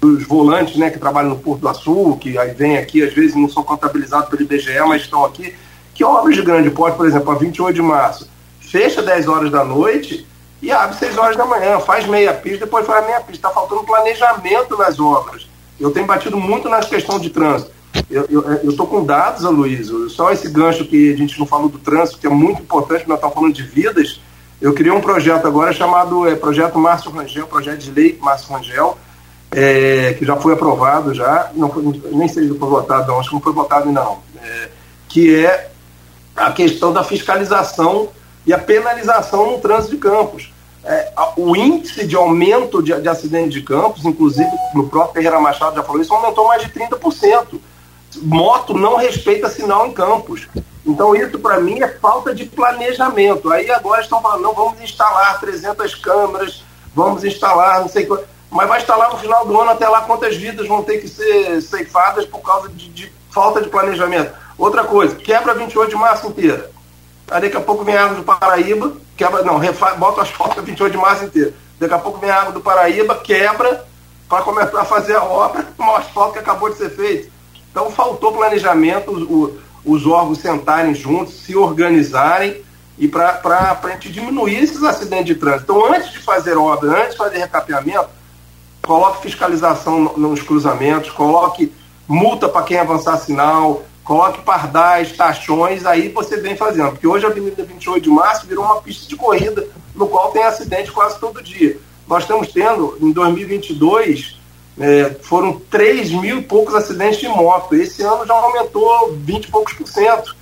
[SPEAKER 3] dos volantes né, que trabalham no Porto do Açul, que aí vem aqui, às vezes não são contabilizados pelo IBGE, mas estão aqui, que obras de grande porte, por exemplo, a 28 de março, fecha 10 horas da noite e abre 6 horas da manhã, faz meia pista, depois faz meia pista. Está faltando planejamento nas obras. Eu tenho batido muito nas questões de trânsito. Eu estou com dados, Aloysio, só esse gancho que a gente não falou do trânsito, que é muito importante, nós estamos falando de vidas. Eu criei um projeto agora chamado é, Projeto Márcio Rangel, projeto de lei Márcio Rangel, é, que já foi aprovado já, não foi, nem sei se foi votado, não, acho que não foi votado ainda não, é, que é a questão da fiscalização e a penalização no trânsito de campos. É, o índice de aumento de, de acidentes de campos, inclusive no próprio Ferreira Machado já falou isso, aumentou mais de 30%. Moto não respeita sinal em campos. Então isso para mim é falta de planejamento. Aí agora estão falando, não, vamos instalar 300 câmeras, vamos instalar não sei o que mas vai lá no final do ano, até lá quantas vidas vão ter que ser ceifadas por causa de, de falta de planejamento. Outra coisa, quebra 28 de março inteira. Aí daqui a pouco vem a água do Paraíba, quebra, não, refa, bota asfalto 28 de março inteira. Daqui a pouco vem a água do Paraíba, quebra, para começar a fazer a obra, o asfalto que acabou de ser feito. Então faltou planejamento, os, os órgãos sentarem juntos, se organizarem e para a gente diminuir esses acidentes de trânsito. Então, antes de fazer obra, antes de fazer recapeamento, coloque fiscalização nos cruzamentos, coloque multa para quem avançar sinal, coloque pardais, taxões, aí você vem fazendo. Porque hoje a Avenida 28 de Março virou uma pista de corrida, no qual tem acidente quase todo dia. Nós estamos tendo, em 2022, é, foram 3 mil e poucos acidentes de moto. Esse ano já aumentou 20 e poucos por cento.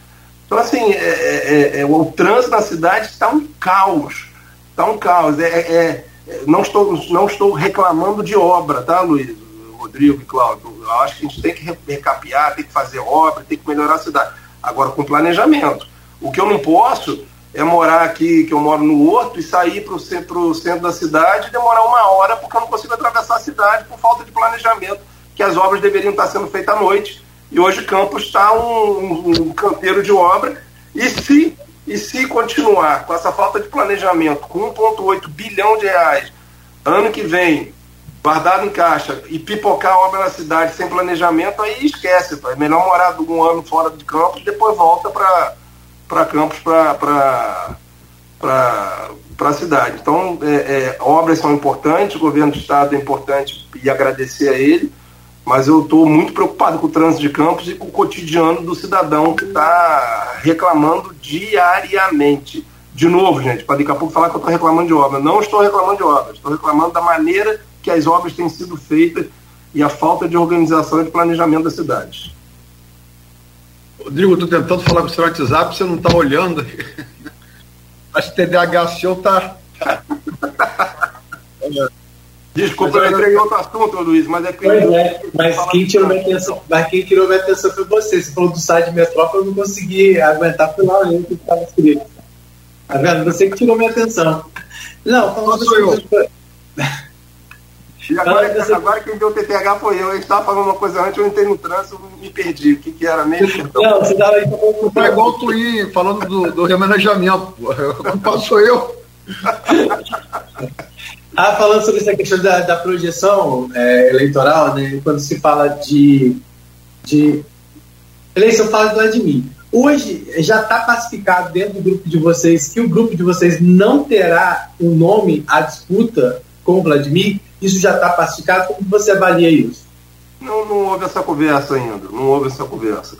[SPEAKER 3] Então, assim, é, é, é, o trânsito na cidade está um caos. Está um caos. É, é não estou, não estou reclamando de obra, tá, Luiz, Rodrigo e Cláudio? Eu acho que a gente tem que recapear, tem que fazer obra, tem que melhorar a cidade. Agora, com planejamento. O que eu não posso é morar aqui, que eu moro no Horto, e sair para o centro, centro da cidade e demorar uma hora porque eu não consigo atravessar a cidade por falta de planejamento, que as obras deveriam estar sendo feitas à noite. E hoje Campos está um, um, canteiro de obra. E se e se continuar com essa falta de planejamento, com 1,8 bilhão de reais, ano que vem, guardado em caixa, e pipocar a obra na cidade sem planejamento, aí esquece. Pô. É melhor morar um ano fora de Campos e depois volta para Campos para a cidade. Então, é, é, obras são importantes, o governo do Estado é importante e agradecer a ele mas eu estou muito preocupado com o trânsito de campos e com o cotidiano do cidadão que está reclamando diariamente. De novo, gente, para daqui a pouco falar que eu estou reclamando de obra. Não estou reclamando de obras, estou reclamando da maneira que as obras têm sido feitas e a falta de organização e de planejamento das cidades.
[SPEAKER 5] Rodrigo, estou tentando falar com o seu WhatsApp, você não está olhando. Acho que TDAH seu está.
[SPEAKER 3] Desculpa, eu entrei em outro assunto, Luiz, mas é que.
[SPEAKER 4] Pois é, mas quem, tirou minha atenção, mas quem tirou minha atenção foi você. Você falou do site Metrópole, eu não consegui aguentar, foi lá que estava escrito. Tá vendo? Você que tirou minha atenção. Não, falando
[SPEAKER 5] sou eu.
[SPEAKER 3] E agora, você... agora quem deu o TTH foi eu. Eu estava falando uma coisa antes, eu entrei no trânsito me perdi. O que, que era mesmo? Então? Não, você estava aí
[SPEAKER 5] falando. É igual o Twin falando do, do remanejamento. Quando passou eu.
[SPEAKER 4] ah, falando sobre essa questão da, da projeção é, eleitoral, né, quando se fala de, de eleição, fala do Vladimir. Hoje já está pacificado dentro do grupo de vocês que o grupo de vocês não terá um nome à disputa com o Vladimir? Isso já está pacificado? Como você avalia isso?
[SPEAKER 3] Não, não houve essa conversa ainda. Não houve essa conversa.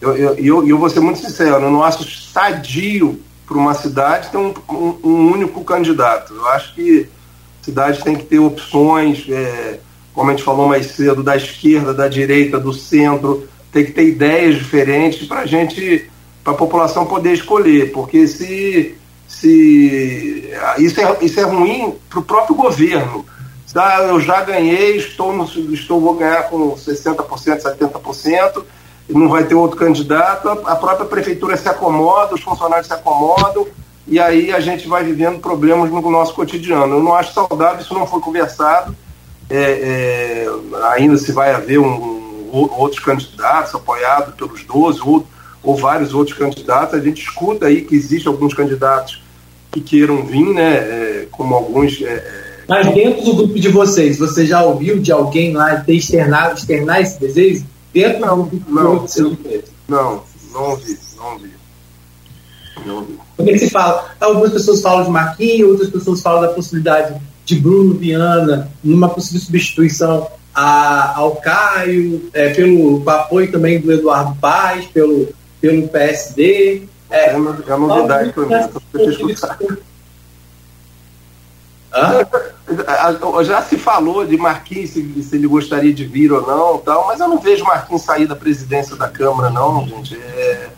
[SPEAKER 3] Eu, eu, eu, eu vou ser muito sincero, eu não acho sadio para uma cidade ter um, um, um, único candidato. Eu acho que a cidade tem que ter opções, é, como a gente falou mais cedo, da esquerda, da direita, do centro, tem que ter ideias diferentes para a gente, para a população poder escolher, porque se, se isso, é, isso é ruim para o próprio governo. Eu já ganhei, estou, no, estou vou ganhar com 60%, 70%, não vai ter outro candidato, a própria prefeitura se acomoda, os funcionários se acomodam, e aí a gente vai vivendo problemas no nosso cotidiano. Eu não acho saudável, isso não foi conversado, é, é, ainda se vai haver um, um, outros candidatos apoiados pelos 12 ou, ou vários outros candidatos, a gente escuta aí que existem alguns candidatos que queiram vir, né, é, como alguns...
[SPEAKER 4] Mas dentro do grupo de vocês, você já ouviu de alguém lá ter externado, externar esse desejo?
[SPEAKER 3] Dentro não, não, não, não ouvi, não ouvi. Não ouvi.
[SPEAKER 4] Como é que se fala? Algumas pessoas falam de Marquinhos, outras pessoas falam da possibilidade de Bruno Viana, numa possível substituição a, ao Caio, é, pelo apoio também do Eduardo Paz, pelo, pelo PSD.
[SPEAKER 3] É, é, uma, é uma novidade para mim. Já se falou de Marquinhos, se, se, ele gostaria de vir ou não, tal, mas eu não vejo Marquinhos sair da presidência da Câmara, não, gente. É,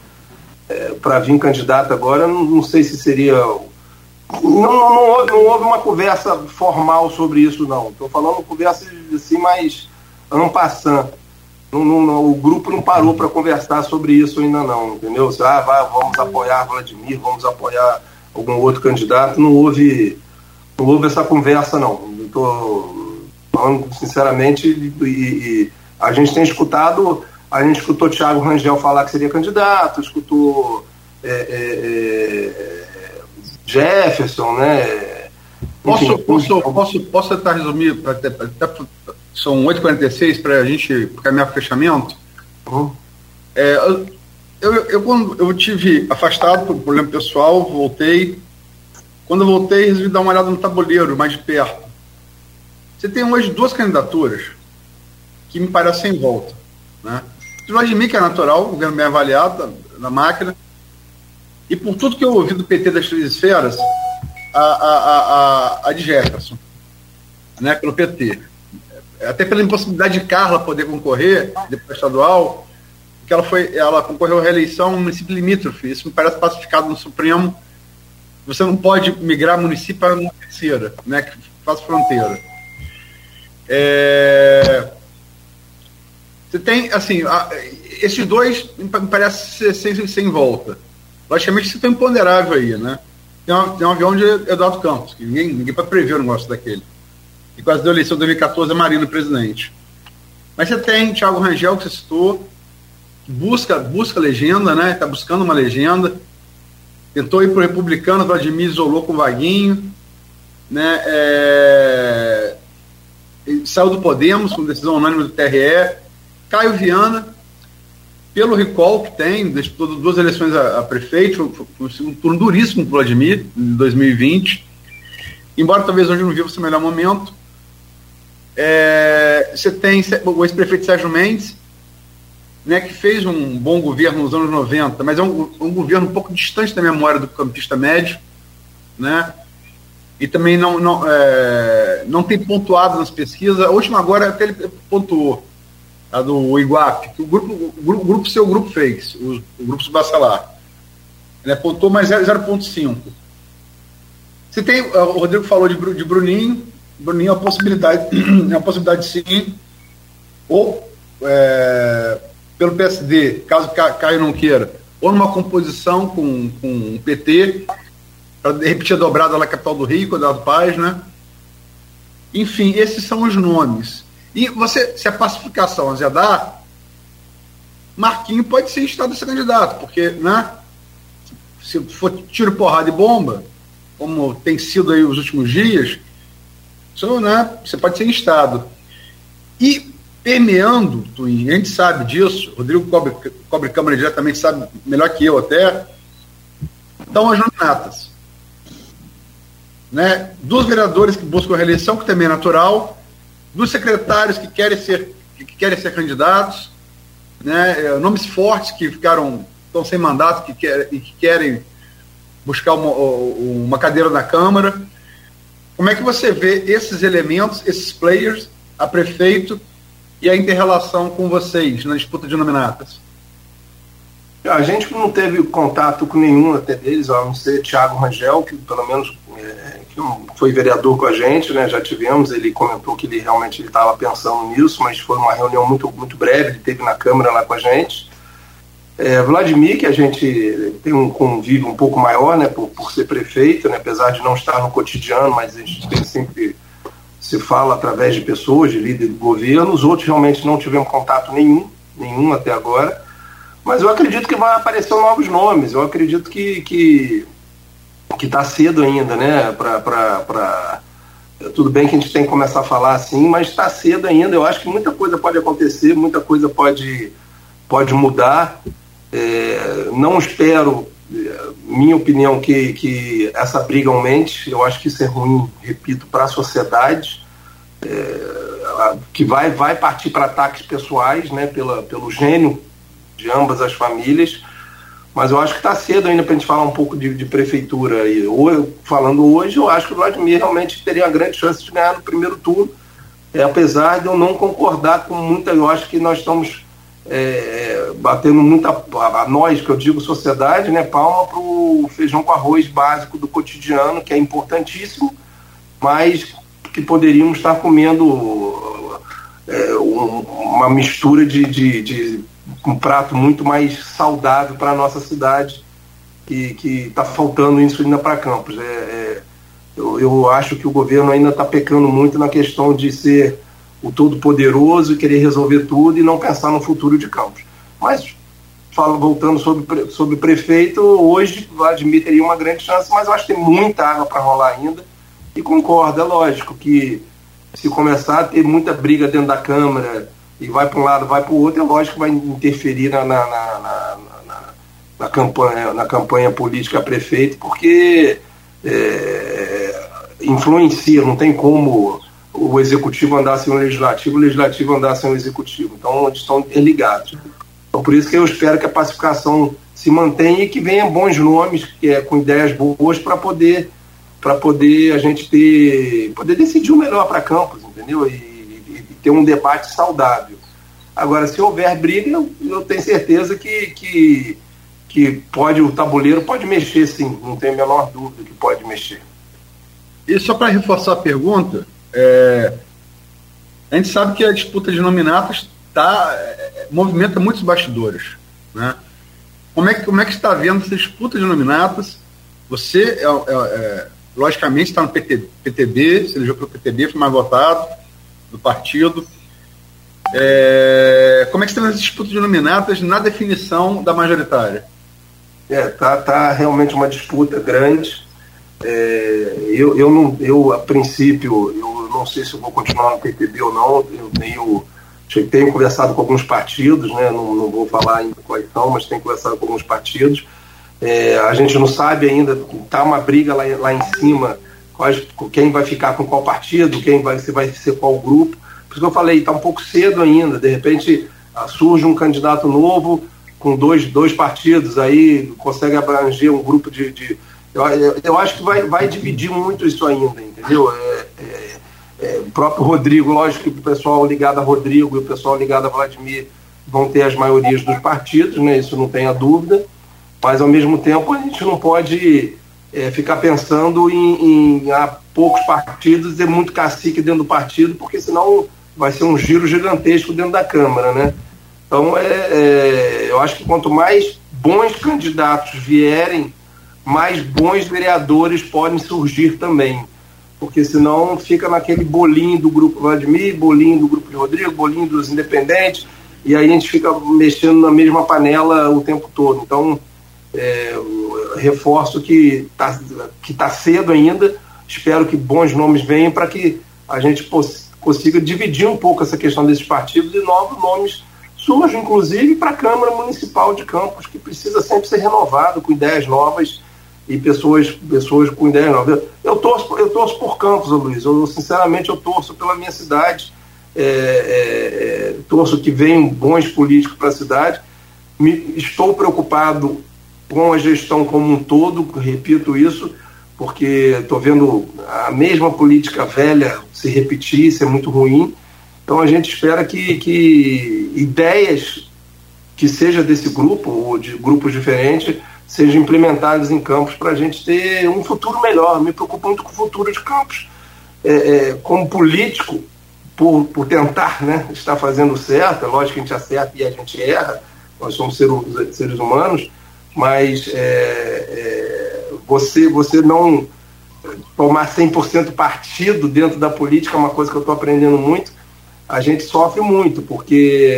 [SPEAKER 3] é, Para vir candidato agora, não, não sei se seria. Não, não, não, houve, não, houve, uma conversa formal sobre isso, não. Estou falando conversa assim, mas não passando. Não, não, o grupo não parou para conversar sobre isso ainda não, entendeu? Ah, vai, vamos apoiar Vladimir, vamos apoiar algum outro candidato. Não houve não houve essa conversa, não. Estou falando sinceramente e, e, a gente tem escutado, a gente escutou Thiago Rangel falar que seria candidato, escutou é, é, é Jefferson, né?
[SPEAKER 5] Enfim, posso, posso, posso, posso tentar resumir, até, até, são 8h46 para a gente caminhar para fechamento? Uhum. É, eu, eu, eu, quando eu tive afastado por problema pessoal, voltei, quando eu voltei, resolvi dar uma olhada no tabuleiro mais de perto. Você tem hoje duas candidaturas que me parecem em volta. Né? O Vladimir, que é natural, o governo bem avaliado na máquina, e por tudo que eu ouvi do PT das três esferas, a, a, a, a de Jefferson, né, pelo PT. Até pela impossibilidade de Carla poder concorrer, depois estadual, que ela, foi, ela concorreu à reeleição no município limítrofe. Isso me parece pacificado no Supremo você não pode migrar município para terceira, né, que faz fronteira. É, você tem, assim, a, esses dois me parece ser sem, sem volta. Logicamente, você tem um ponderável aí, né? Tem, uma, tem um avião de Eduardo Campos, que ninguém, ninguém pode prever o negócio daquele. E quase deu eleição de 2014 a Marino presidente. Mas você tem Thiago Rangel, que você citou, que busca, busca legenda, né? Está buscando uma legenda tentou ir para o republicano, Vladimir isolou com o Vaguinho, né, é, saiu do Podemos com decisão unânime do TRE, Caio Viana, pelo recall que tem, disputou duas eleições a, a prefeito, foi um turno duríssimo para o Vladimir, em 2020, embora talvez hoje não viva seu melhor momento. É, você tem o ex-prefeito Sérgio Mendes, né, que fez um bom governo nos anos 90, mas é um, um governo um pouco distante da memória do campista médio, né, e também não, não, é, não tem pontuado nas pesquisas. A última agora até ele pontuou, a do Iguape, que o grupo, o grupo, o grupo seu grupo fez, o, o grupo Subacelar. Ele apontou mais 0,5. Você tem, o Rodrigo falou de, de Bruninho, Bruninho é uma possibilidade, é uma possibilidade sim, ou é, pelo PSD, caso Caio não queira, ou numa composição com, com o PT, para repetir a dobrada lá capital do Rio, Eduardo Paz, né? Enfim, esses são os nomes. E você, se a pacificação azedar, Marquinho pode ser estado a ser candidato, porque, né? Se for tiro, porrada e bomba, como tem sido aí os últimos dias, isso, né, você pode ser instado. E permeando, Twin, a gente sabe disso, Rodrigo Cobre, Cobre Câmara diretamente sabe melhor que eu até, estão as nominatas. Né? Dos vereadores que buscam reeleição, que também é natural, dos secretários que querem ser, que querem ser candidatos, né? É, nomes fortes que ficaram estão sem mandato que quer, e que querem buscar uma, uma cadeira na Câmara. Como é que você vê esses elementos, esses players, a prefeito e a interrelação com vocês na disputa de nominatas?
[SPEAKER 3] A gente não teve contato com nenhum até deles, a não ser Tiago Rangel, que pelo menos é, que foi vereador com a gente, né? Já tivemos, ele comentou que ele realmente estava pensando nisso, mas foi uma reunião muito, muito breve, ele teve na Câmara lá com a gente. É, Vladimir, que a gente tem um convívio um pouco maior, né, por, por ser prefeito, né, apesar de não estar no cotidiano, mas a gente tem sempre se fala através de pessoas, de líderes do governo. Os outros realmente não tivemos contato nenhum, nenhum até agora. Mas eu acredito que vai aparecer novos nomes. Eu acredito que que está cedo ainda, né? Para tudo bem que a gente tem que começar a falar assim, mas está cedo ainda. Eu acho que muita coisa pode acontecer, muita coisa pode pode mudar. É, não espero, minha opinião, que, que essa briga aumente. Eu acho que isso é ruim, repito, para a sociedade, é, que vai, vai partir para ataques pessoais, né, pela, pelo gênio de ambas as famílias. Mas eu acho que está cedo ainda para a gente falar um pouco de, de prefeitura. E, ou, falando hoje, eu acho que o Vladimir realmente teria uma grande chance de ganhar no primeiro turno, é, apesar de eu não concordar com muita. Eu acho que nós estamos é, batendo muita. A nós, que eu digo sociedade, né, palma para o feijão com arroz básico do cotidiano, que é importantíssimo, mas que poderíamos estar comendo é, um, uma mistura de, de, de, um prato muito mais saudável para a nossa cidade, que está faltando isso ainda para Campos. É, é, eu, eu acho que o governo ainda está pecando muito na questão de ser o todo-poderoso e querer resolver tudo e não pensar no futuro de Campos. Mas, falo, voltando sobre, sobre prefeito, hoje Vladimir teria uma grande chance, mas eu acho que tem muita água para rolar ainda. E concordo, é lógico que se começar a ter muita briga dentro da Câmara e vai para um lado, vai para o outro, é lógico que vai interferir na, na, na, na, na campanha, na campanha política prefeito, porque é, influencia, não tem como o executivo andar sem o legislativo, o legislativo andar sem o executivo. Então, eles estão interligados. Então, por isso que eu espero que a pacificação se mantenha e que venham bons nomes, que é, com ideias boas, para poder, poder a gente ter, poder decidir o melhor para Campos, entendeu? E, e, e, ter um debate saudável. Agora, se houver briga, eu, eu tenho certeza que, que, que pode, o tabuleiro pode mexer, sim, não tem a menor dúvida que pode mexer.
[SPEAKER 5] E só para reforçar a pergunta, é, a gente sabe que a disputa de nominatas tá, é, movimenta muitos bastidores. Né? Como, é que, como é que está vendo essa disputa de nominatas? Você, é, é, é logicamente, está no PT, PTB, se elegeu pelo PTB, foi mais votado do partido. É, como é que está vendo essa disputa de nominatas na definição da majoritária?
[SPEAKER 3] É, tá, tá realmente uma disputa grande. É, eu, eu, não, eu, a princípio, eu não sei se vou continuar no PTB ou não. Eu tenho, tenho conversado com alguns partidos, né, não, não vou falar ainda quais são, mas tenho conversado com alguns partidos. É, a gente não sabe ainda, está uma briga lá, lá em cima, quais, quem vai ficar com qual partido, quem vai, se vai ser qual grupo. Por isso que eu falei, está um pouco cedo ainda. De repente ah, surge um candidato novo com dois, dois partidos, aí consegue abranger um grupo de, de eu, eu acho que vai, vai dividir muito isso ainda, entendeu? É, é, é, o próprio Rodrigo, lógico que o pessoal ligado a Rodrigo e o pessoal ligado a Vladimir vão ter as maiorias dos partidos, né? Isso não tenha dúvida. Mas ao mesmo tempo a gente não pode é, ficar pensando em, em há poucos partidos e muito cacique dentro do partido, porque senão vai ser um giro gigantesco dentro da Câmara, né? Então é, é eu acho que quanto mais bons candidatos vierem mais bons vereadores podem surgir também. Porque senão fica naquele bolinho do grupo Vladimir, bolinho do grupo de Rodrigo, bolinho dos independentes, e aí a gente fica mexendo na mesma panela o tempo todo. Então, é, reforço que está que tá cedo ainda, espero que bons nomes venham para que a gente consiga dividir um pouco essa questão desses partidos e novos nomes surjam, inclusive, para a Câmara Municipal de Campos, que precisa sempre ser renovado com ideias novas e pessoas, pessoas com ideias novas. Eu torço, eu torço por Campos, Luiz. Eu, sinceramente, eu torço pela minha cidade. É, é, é, torço que venham bons políticos para a cidade. Me, estou preocupado com a gestão como um todo, repito isso, porque estou vendo a mesma política velha se repetir, isso é muito ruim. Então a gente espera que, que ideias que seja desse grupo, ou de grupos diferentes, sejam implementadas em campos para a gente ter um futuro melhor. Me preocupo muito com o futuro de campos. É, é, como político, por, por tentar né, estar fazendo certo, é lógico que a gente acerta e a gente erra, nós somos seres, seres humanos, mas é, é, você, você não tomar 100% partido dentro da política é uma coisa que eu estou aprendendo muito. A gente sofre muito, porque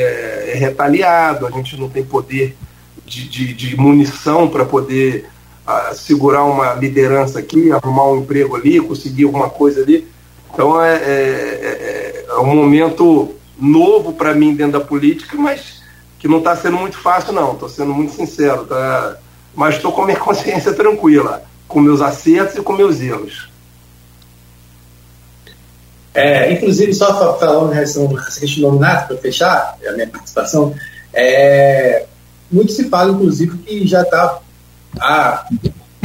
[SPEAKER 3] é retaliado, a gente não tem poder de, de, de munição para poder uh, segurar uma liderança aqui, arrumar um emprego ali, conseguir alguma coisa ali. Então é, é, é, é um momento novo para mim dentro da política, mas que não está sendo muito fácil, não. Estou sendo muito sincero. Tá? Mas estou com minha consciência tranquila, com meus acertos e com meus erros.
[SPEAKER 4] É, inclusive, só falando em relação a questão nominato, para fechar a minha participação, é, muito se fala, inclusive, que já está há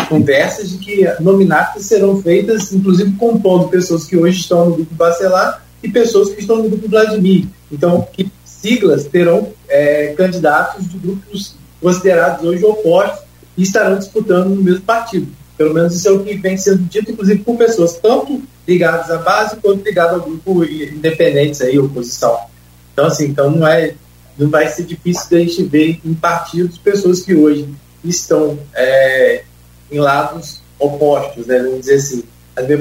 [SPEAKER 4] conversas de que nominatas serão feitas, inclusive compondo pessoas que hoje estão no grupo Bacelar e pessoas que estão no grupo Vladimir. Então, que siglas terão é, candidatos de grupos considerados hoje opostos e estarão disputando no mesmo partido. Pelo menos isso é o que vem sendo dito, inclusive por pessoas tanto ligadas à base quanto ligadas ao grupo independentes aí, oposição. Então, assim, então não é não vai ser difícil de a gente ver em partidos pessoas que hoje estão é, em lados opostos, né, vamos dizer assim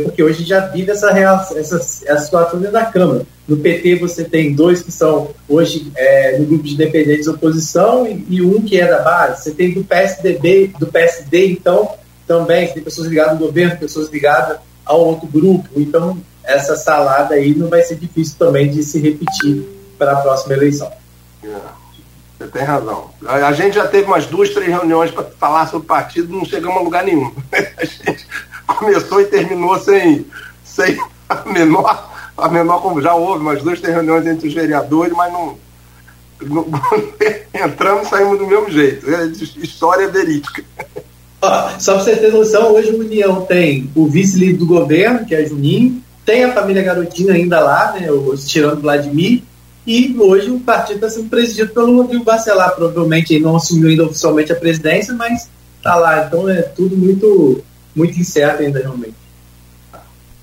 [SPEAKER 4] porque hoje já vive essa, essa, essa situação dentro da Câmara. No PT você tem dois que são hoje é, no grupo de independentes de oposição e, e, um que é da base. Você tem do PSDB, do PSD, então, também, tem pessoas ligadas ao governo, pessoas ligadas ao outro grupo. Então, essa salada aí não vai ser difícil também de se repetir para a próxima eleição. É,
[SPEAKER 3] você tem razão. A, a, gente já teve umas duas, três reuniões para falar sobre o partido, não chegamos a lugar nenhum. Começou e terminou sem, sem a menor, a menor. Já houve umas duas, reuniões entre os vereadores, mas não. não entramos e saímos do mesmo jeito. É história verídica.
[SPEAKER 4] só para você ter noção, hoje o União tem o vice-líder do governo, que é Juninho, tem a família Garotinho ainda lá, né, tirando Vladimir, e hoje o partido está sendo presidido pelo Rodrigo Bacelar. Provavelmente ele não assumiu ainda oficialmente a presidência, mas está lá. Então é tudo muito muito incerto ainda realmente.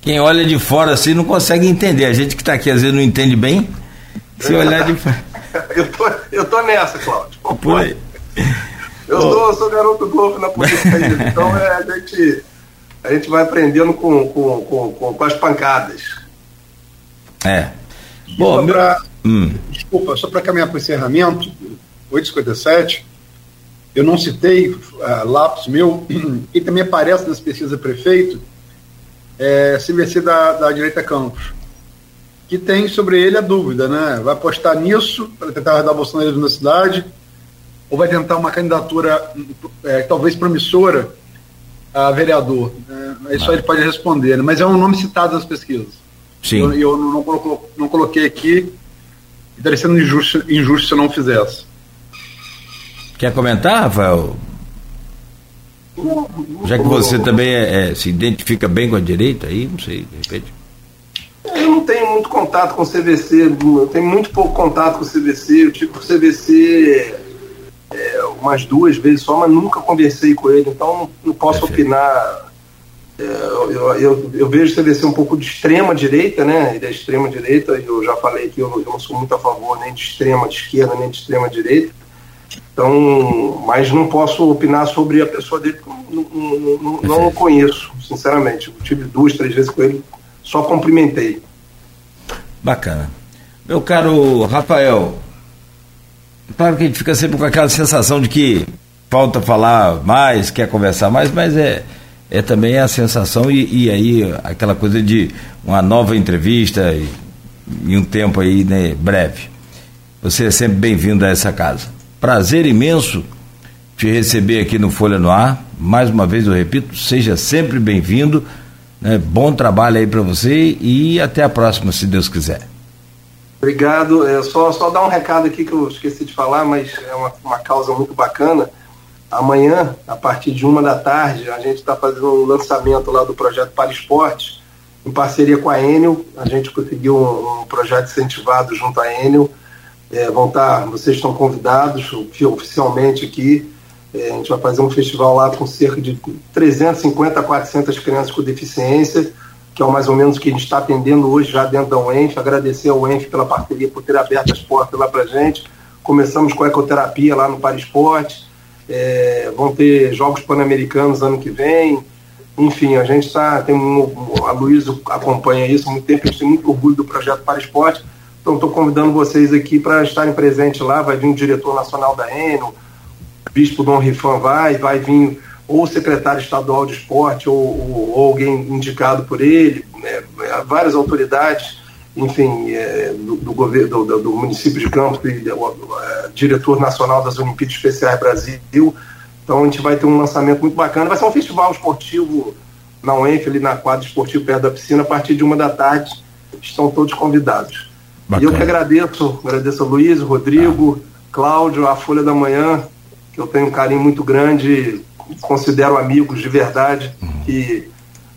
[SPEAKER 2] Quem olha de fora assim não consegue entender. A gente que está aqui às vezes não entende bem. Se olhar de fora.
[SPEAKER 3] eu, tô, eu tô nessa, Cláudio. Foi. Eu sou, sou garoto novo na política ainda, então é, a, gente, a gente vai aprendendo com, com, com, com, com as pancadas.
[SPEAKER 2] É.
[SPEAKER 5] Bom, pra, hum. Desculpa, só para caminhar para o encerramento, 8h57, eu não citei, uh, lápis meu, e também aparece nas pesquisas prefeito, é, CVC da, da Direita Campos, que tem sobre ele a dúvida, né? Vai apostar nisso para tentar dar Bolsonaro na cidade, ou vai tentar uma candidatura é, talvez promissora a vereador? Né? Isso aí ele pode responder, né? mas é um nome citado nas pesquisas.
[SPEAKER 2] Sim.
[SPEAKER 5] Eu, eu não, não, não coloquei aqui, estaria sendo injusto, injusto se eu não fizesse.
[SPEAKER 2] Quer comentar, Rafael? Já que você também é, é, se identifica bem com a direita aí, não sei, de repente.
[SPEAKER 3] Eu não tenho muito contato com o CVC, eu tenho muito pouco contato com o CVC, eu tive com o CVC é, umas duas vezes só, mas nunca conversei com ele, então não, não posso Perfeito. opinar. É, eu, eu, eu, vejo o CVC um pouco de extrema direita, né? Ele é extrema direita, eu já falei que eu, eu não sou muito a favor nem de extrema de esquerda nem de extrema direita. Então, mas não posso opinar sobre a pessoa dele, não, não, não, o conheço, sinceramente. Eu tive duas, três vezes com ele, só cumprimentei.
[SPEAKER 2] Bacana. Meu caro Rafael, claro que a gente fica sempre com aquela sensação de que falta falar mais, quer conversar mais, mas é, é também a sensação e, e aí aquela coisa de uma nova entrevista e, e um tempo aí né, breve. Você é sempre bem-vindo a essa casa. Prazer imenso te receber aqui no Folha no Ar. Mais uma vez eu repito, seja sempre bem-vindo. Né? Bom trabalho aí para você e até a próxima, se Deus quiser.
[SPEAKER 3] Obrigado. É, só, só dar um recado aqui que eu esqueci de falar, mas é uma, uma causa muito bacana. Amanhã, a partir de uma da tarde, a gente está fazendo um lançamento lá do projeto Para Esportes, em parceria com a Enel. A gente conseguiu um, um projeto incentivado junto à Enel é, vão estar, vocês estão convidados oficialmente aqui. É, a gente vai fazer um festival lá com cerca de 350 a 400 crianças com deficiência, que é mais ou menos o que a gente está atendendo hoje já dentro da UENF. Agradecer ao UENF pela parceria, por ter aberto as portas lá para gente. Começamos com a ecoterapia lá no Paraesporte. É, vão ter Jogos Pan-Americanos ano que vem. Enfim, a gente está. Um, a Luísa acompanha isso há muito tempo, a gente tem muito orgulho do projeto Paraesporte então, estou convidando vocês aqui para estarem presentes lá. Vai vir o diretor nacional da Eno, o bispo Dom Rifan vai, vai vir ou o secretário estadual de esporte ou, ou, ou alguém indicado por ele, né, várias autoridades, enfim, é, do, do, governo do, do, município de Campos, e, o, é, diretor nacional das Olimpíadas Especiais Brasil. Então a gente vai ter um lançamento muito bacana. Vai ser um festival esportivo na UENF, ali na quadra esportiva perto da piscina, a partir de uma da tarde. Estão todos convidados. Bacana. E eu que agradeço, agradeço a Luiz, Rodrigo, ah. Cláudio, a Folha da Manhã, que eu tenho um carinho muito grande, considero amigos de verdade, uhum. que,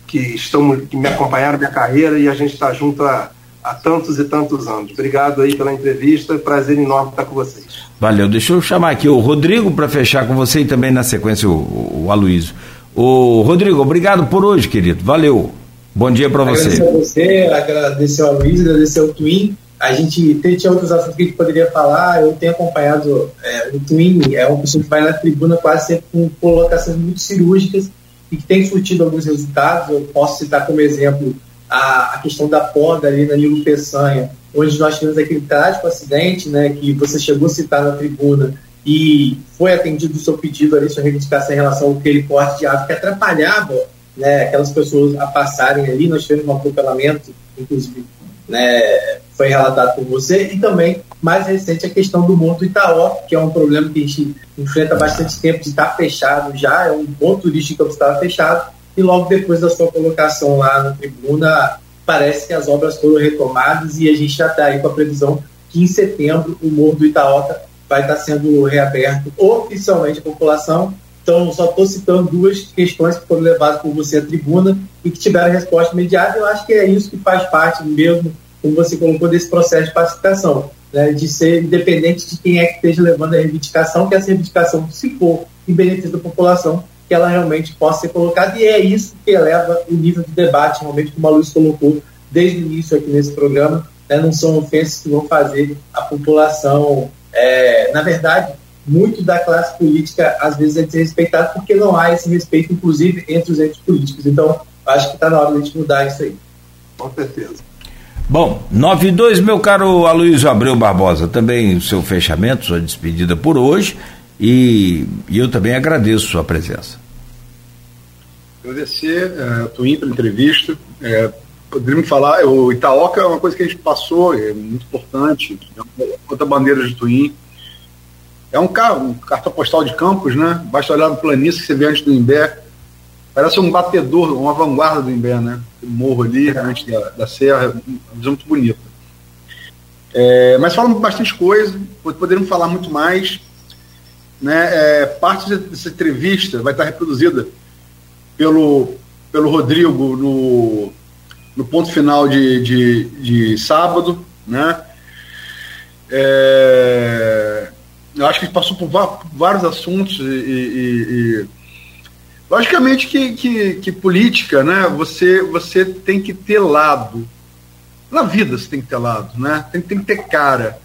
[SPEAKER 3] que, estão, que me acompanharam minha carreira e a gente está junto há, há tantos e tantos anos. Obrigado aí pela entrevista, prazer enorme estar com vocês.
[SPEAKER 2] Valeu, deixa eu chamar aqui o Rodrigo para fechar com você e também na sequência o, o Aloysio. O Rodrigo, obrigado por hoje, querido. Valeu. Bom dia para você.
[SPEAKER 4] Agradecer a você, agradecer ao Luiz, agradecer ao Twin a gente tinha outros assuntos que a gente poderia falar. Eu tenho acompanhado é, o Twin, é uma pessoa que vai na tribuna quase sempre com colocações muito cirúrgicas e que tem surtido alguns resultados. Eu posso citar como exemplo a, a questão da poda ali na Nilo Peçanha, onde nós tivemos aquele trágico acidente, né, que você chegou a citar na tribuna e foi atendido o seu pedido ali, sua reivindicação em relação ao aquele corte de árvore que atrapalhava né, aquelas pessoas a passarem ali. Nós tivemos um atropelamento, inclusive, né, foi relatado por você, e também, mais recente, a questão do Morro do Itaó, que é um problema que a gente enfrenta há bastante tempo de estar fechado já, é um ponto turístico que estava fechado, e logo depois da sua colocação lá na tribuna, parece que as obras foram retomadas e a gente já está aí com a previsão que em setembro o Morro do Itaota vai estar sendo reaberto oficialmente à população. Então, só estou citando duas questões que foram levadas por você à tribuna e que tiveram resposta imediata. Eu acho que é isso que faz parte mesmo como você colocou, desse processo de pacificação, né, de ser independente de quem é que esteja levando a reivindicação, que essa reivindicação, se for em benefício da população, que ela realmente possa ser colocada, e é isso que eleva o nível de debate, realmente, como a Luz colocou desde o início aqui nesse programa, né, não são ofensas que vão fazer a população, é, na verdade, muito da classe política às vezes é desrespeitado porque não há esse respeito, inclusive, entre os entes políticos. Então, acho que está na hora de a gente mudar isso aí.
[SPEAKER 3] Com certeza.
[SPEAKER 2] Bom, 92, meu caro Aloysio Abreu Barbosa, também o seu fechamento, sua despedida por hoje, e, e eu também agradeço sua presença.
[SPEAKER 5] Agradecer a uh, Twin pela entrevista. É, poderíamos falar, o Itaoca é uma coisa que a gente passou, é muito importante, é outra bandeira de Twin. É um, carro, um cartão postal de campos, né? Basta olhar no planície que você vê antes do Imbé, Parece um batedor, uma vanguarda do Imbé, né? O morro ali, realmente da, da serra, uma visão muito bonita. É, mas falam bastante coisa, poderíamos falar muito mais. Né? É, parte dessa entrevista vai estar reproduzida pelo, pelo Rodrigo no, no ponto final de, de, de sábado. Né? É, eu acho que passou por vários assuntos e, e, e Logicamente que, que, que, política, né? Você, você tem que ter lado. Na vida você tem que ter lado, né? Tem, tem que ter cara.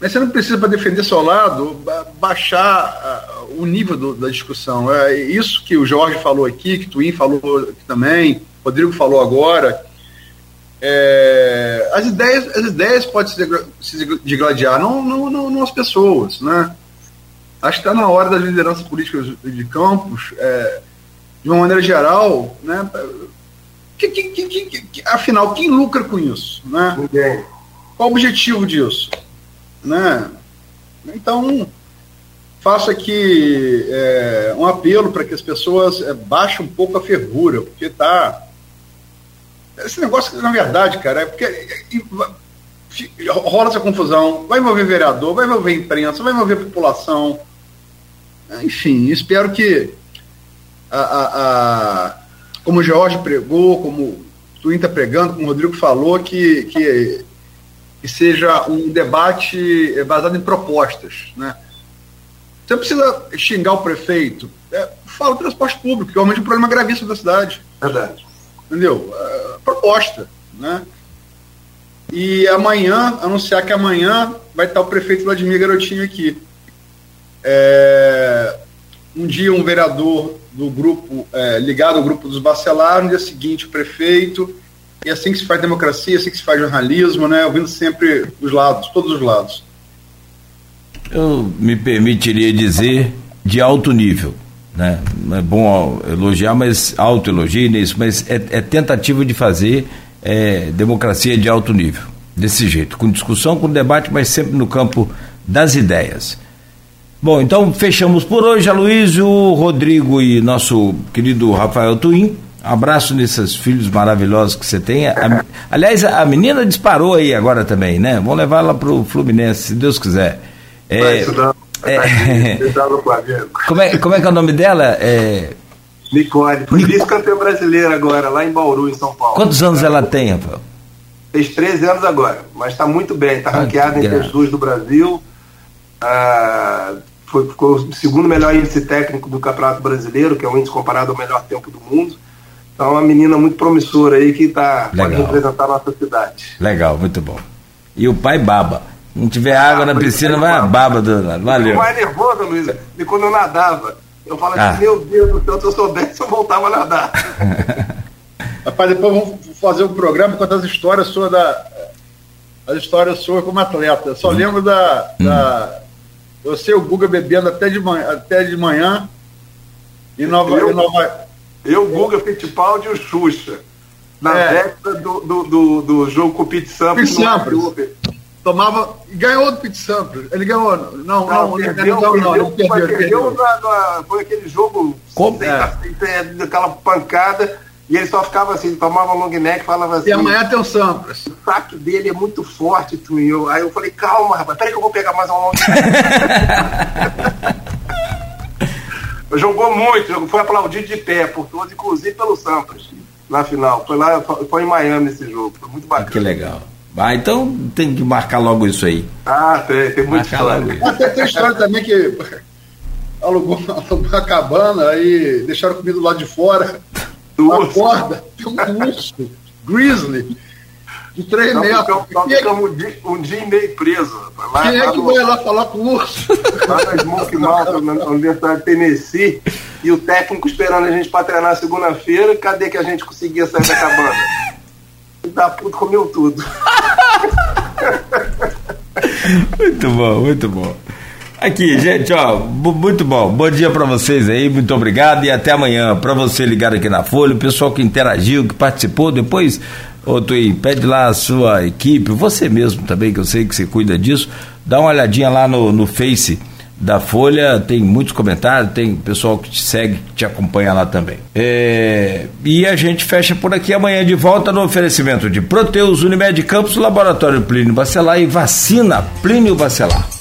[SPEAKER 5] Mas você não precisa, para defender seu lado, baixar o nível do, da discussão. É isso que o Jorge falou aqui, que o Twin falou também, Rodrigo falou agora. É, as ideias as ideias podem se degladiar, não, não, não, não as pessoas. Né? Acho que está na hora das lideranças políticas de campos, é, de uma maneira geral, né? Que, que, que, afinal, quem lucra com isso? Né? Ninguém. Qual o objetivo disso? Né? Então, faço aqui é, um apelo para que as pessoas é, baixem um pouco a fervura, porque tá. Esse negócio, na verdade, cara, é porque rola essa confusão, vai envolver vereador, vai envolver imprensa, vai envolver população. Enfim, espero que a, a, a como o Jorge pregou, como o Twin está pregando, como o Rodrigo falou, que, que que seja um debate baseado em propostas. Né? Você precisa xingar o prefeito, é, fala o transporte público, que é realmente um problema gravíssimo da cidade.
[SPEAKER 3] Verdade.
[SPEAKER 5] Entendeu? É, proposta. Né? E amanhã, anunciar que amanhã vai estar o prefeito Vladimir Garotinho aqui. É, um dia um vereador do grupo, é, ligado ao grupo dos Bacelar, no dia seguinte o prefeito, e assim que se faz democracia, assim que se faz jornalismo, né? Ouvindo sempre os lados, todos os lados.
[SPEAKER 2] Eu me permitiria dizer de alto nível, né? Não é bom elogiar, mas alto elogio nisso, mas é, é tentativa de fazer é, democracia de alto nível, desse jeito, com discussão, com debate, mas sempre no campo das ideias. Bom, então fechamos por hoje, Aloysio, Rodrigo e nosso querido Rafael Twin abraço nesses filhos maravilhosos que você tem. A, aliás, a menina disparou aí agora também, né? Vamos levar ela pro Fluminense, se Deus quiser.
[SPEAKER 3] É, Vai estudar, é,
[SPEAKER 2] como, é, como é que é o nome dela? É...
[SPEAKER 3] Nicole, foi vice-campeã brasileira agora, lá em Bauru, em São Paulo.
[SPEAKER 2] Quantos anos ela tem, Rafael?
[SPEAKER 3] Fez 13 anos agora, mas está muito bem, está ah, ranqueada entre as duas do Brasil. Ah, foi, ficou o segundo melhor índice técnico do Campeonato Brasileiro, que é o índice comparado ao melhor tempo do mundo. Então, uma menina muito promissora aí que tá, pode representar a nossa cidade.
[SPEAKER 2] Legal, muito bom. E o pai baba. Não tiver ah, água na piscina, vai a baba do lado. Valeu.
[SPEAKER 3] Eu mais nervoso, Luísa, de quando eu nadava. Eu falo assim, ah. meu Deus do céu, se eu soubesse, eu voltava a nadar.
[SPEAKER 5] Rapaz, depois vamos fazer um programa com as histórias suas da. As histórias suas como atleta. Eu só hum. lembro da. Hum. da eu sei o Guga bebendo até de manhã, até de manhã em Nova,
[SPEAKER 3] eu,
[SPEAKER 5] em Nova,
[SPEAKER 3] eu, Guga Fittipaldi e o Xuxa. Na é. véspera do, do, do, do, jogo com o Pete Sampras.
[SPEAKER 5] Pete Sampras. Tomava. Ganhou do Pete Sampras. Ele ganhou. Não, não, não, perdeu, não, não, não perdeu. perdeu, perdeu.
[SPEAKER 3] Na, na, foi aquele jogo.
[SPEAKER 2] Como?
[SPEAKER 3] É. Aquela pancada. E ele só ficava assim, tomava long neck, falava assim.
[SPEAKER 5] E amanhã tem o Sampras.
[SPEAKER 3] O saque dele é muito forte, Twin. Aí eu falei, calma, rapaz, peraí que eu vou pegar mais um long neck. Jogou muito, foi aplaudido de pé por todos, inclusive pelo Sampras, na final. Foi lá, foi em Miami esse jogo, foi muito bacana.
[SPEAKER 2] Que legal. Ah, então tem que marcar logo isso aí.
[SPEAKER 3] Ah, tem, tem muita história.
[SPEAKER 5] Até tem história também que alugou, alugou a cabana, aí deixaram comida do lado de fora. Do corda, tem um urso, grizzly de três nós metros.
[SPEAKER 3] Ficamos, nós ficamos um, dia, um dia e meio preso.
[SPEAKER 5] Lá, Quem é que vai lá falar com o urso?
[SPEAKER 3] Lá na Smoke Mountain, na Universidade de Tennessee, e o técnico esperando a gente para treinar segunda-feira, cadê que a gente conseguia sair da cabana? E da puta comeu tudo.
[SPEAKER 2] muito bom, muito bom. Aqui, gente, ó, muito bom. Bom dia para vocês aí, muito obrigado e até amanhã. Para você ligar aqui na Folha, o pessoal que interagiu, que participou, depois Ô Twin, pede lá a sua equipe, você mesmo também, que eu sei que você cuida disso, dá uma olhadinha lá no, no Face da Folha, tem muitos comentários, tem pessoal que te segue, que te acompanha lá também. É, e a gente fecha por aqui amanhã de volta no oferecimento de Proteus, Unimed Campos, Laboratório Plínio Bacelar e Vacina Plínio Bacelar.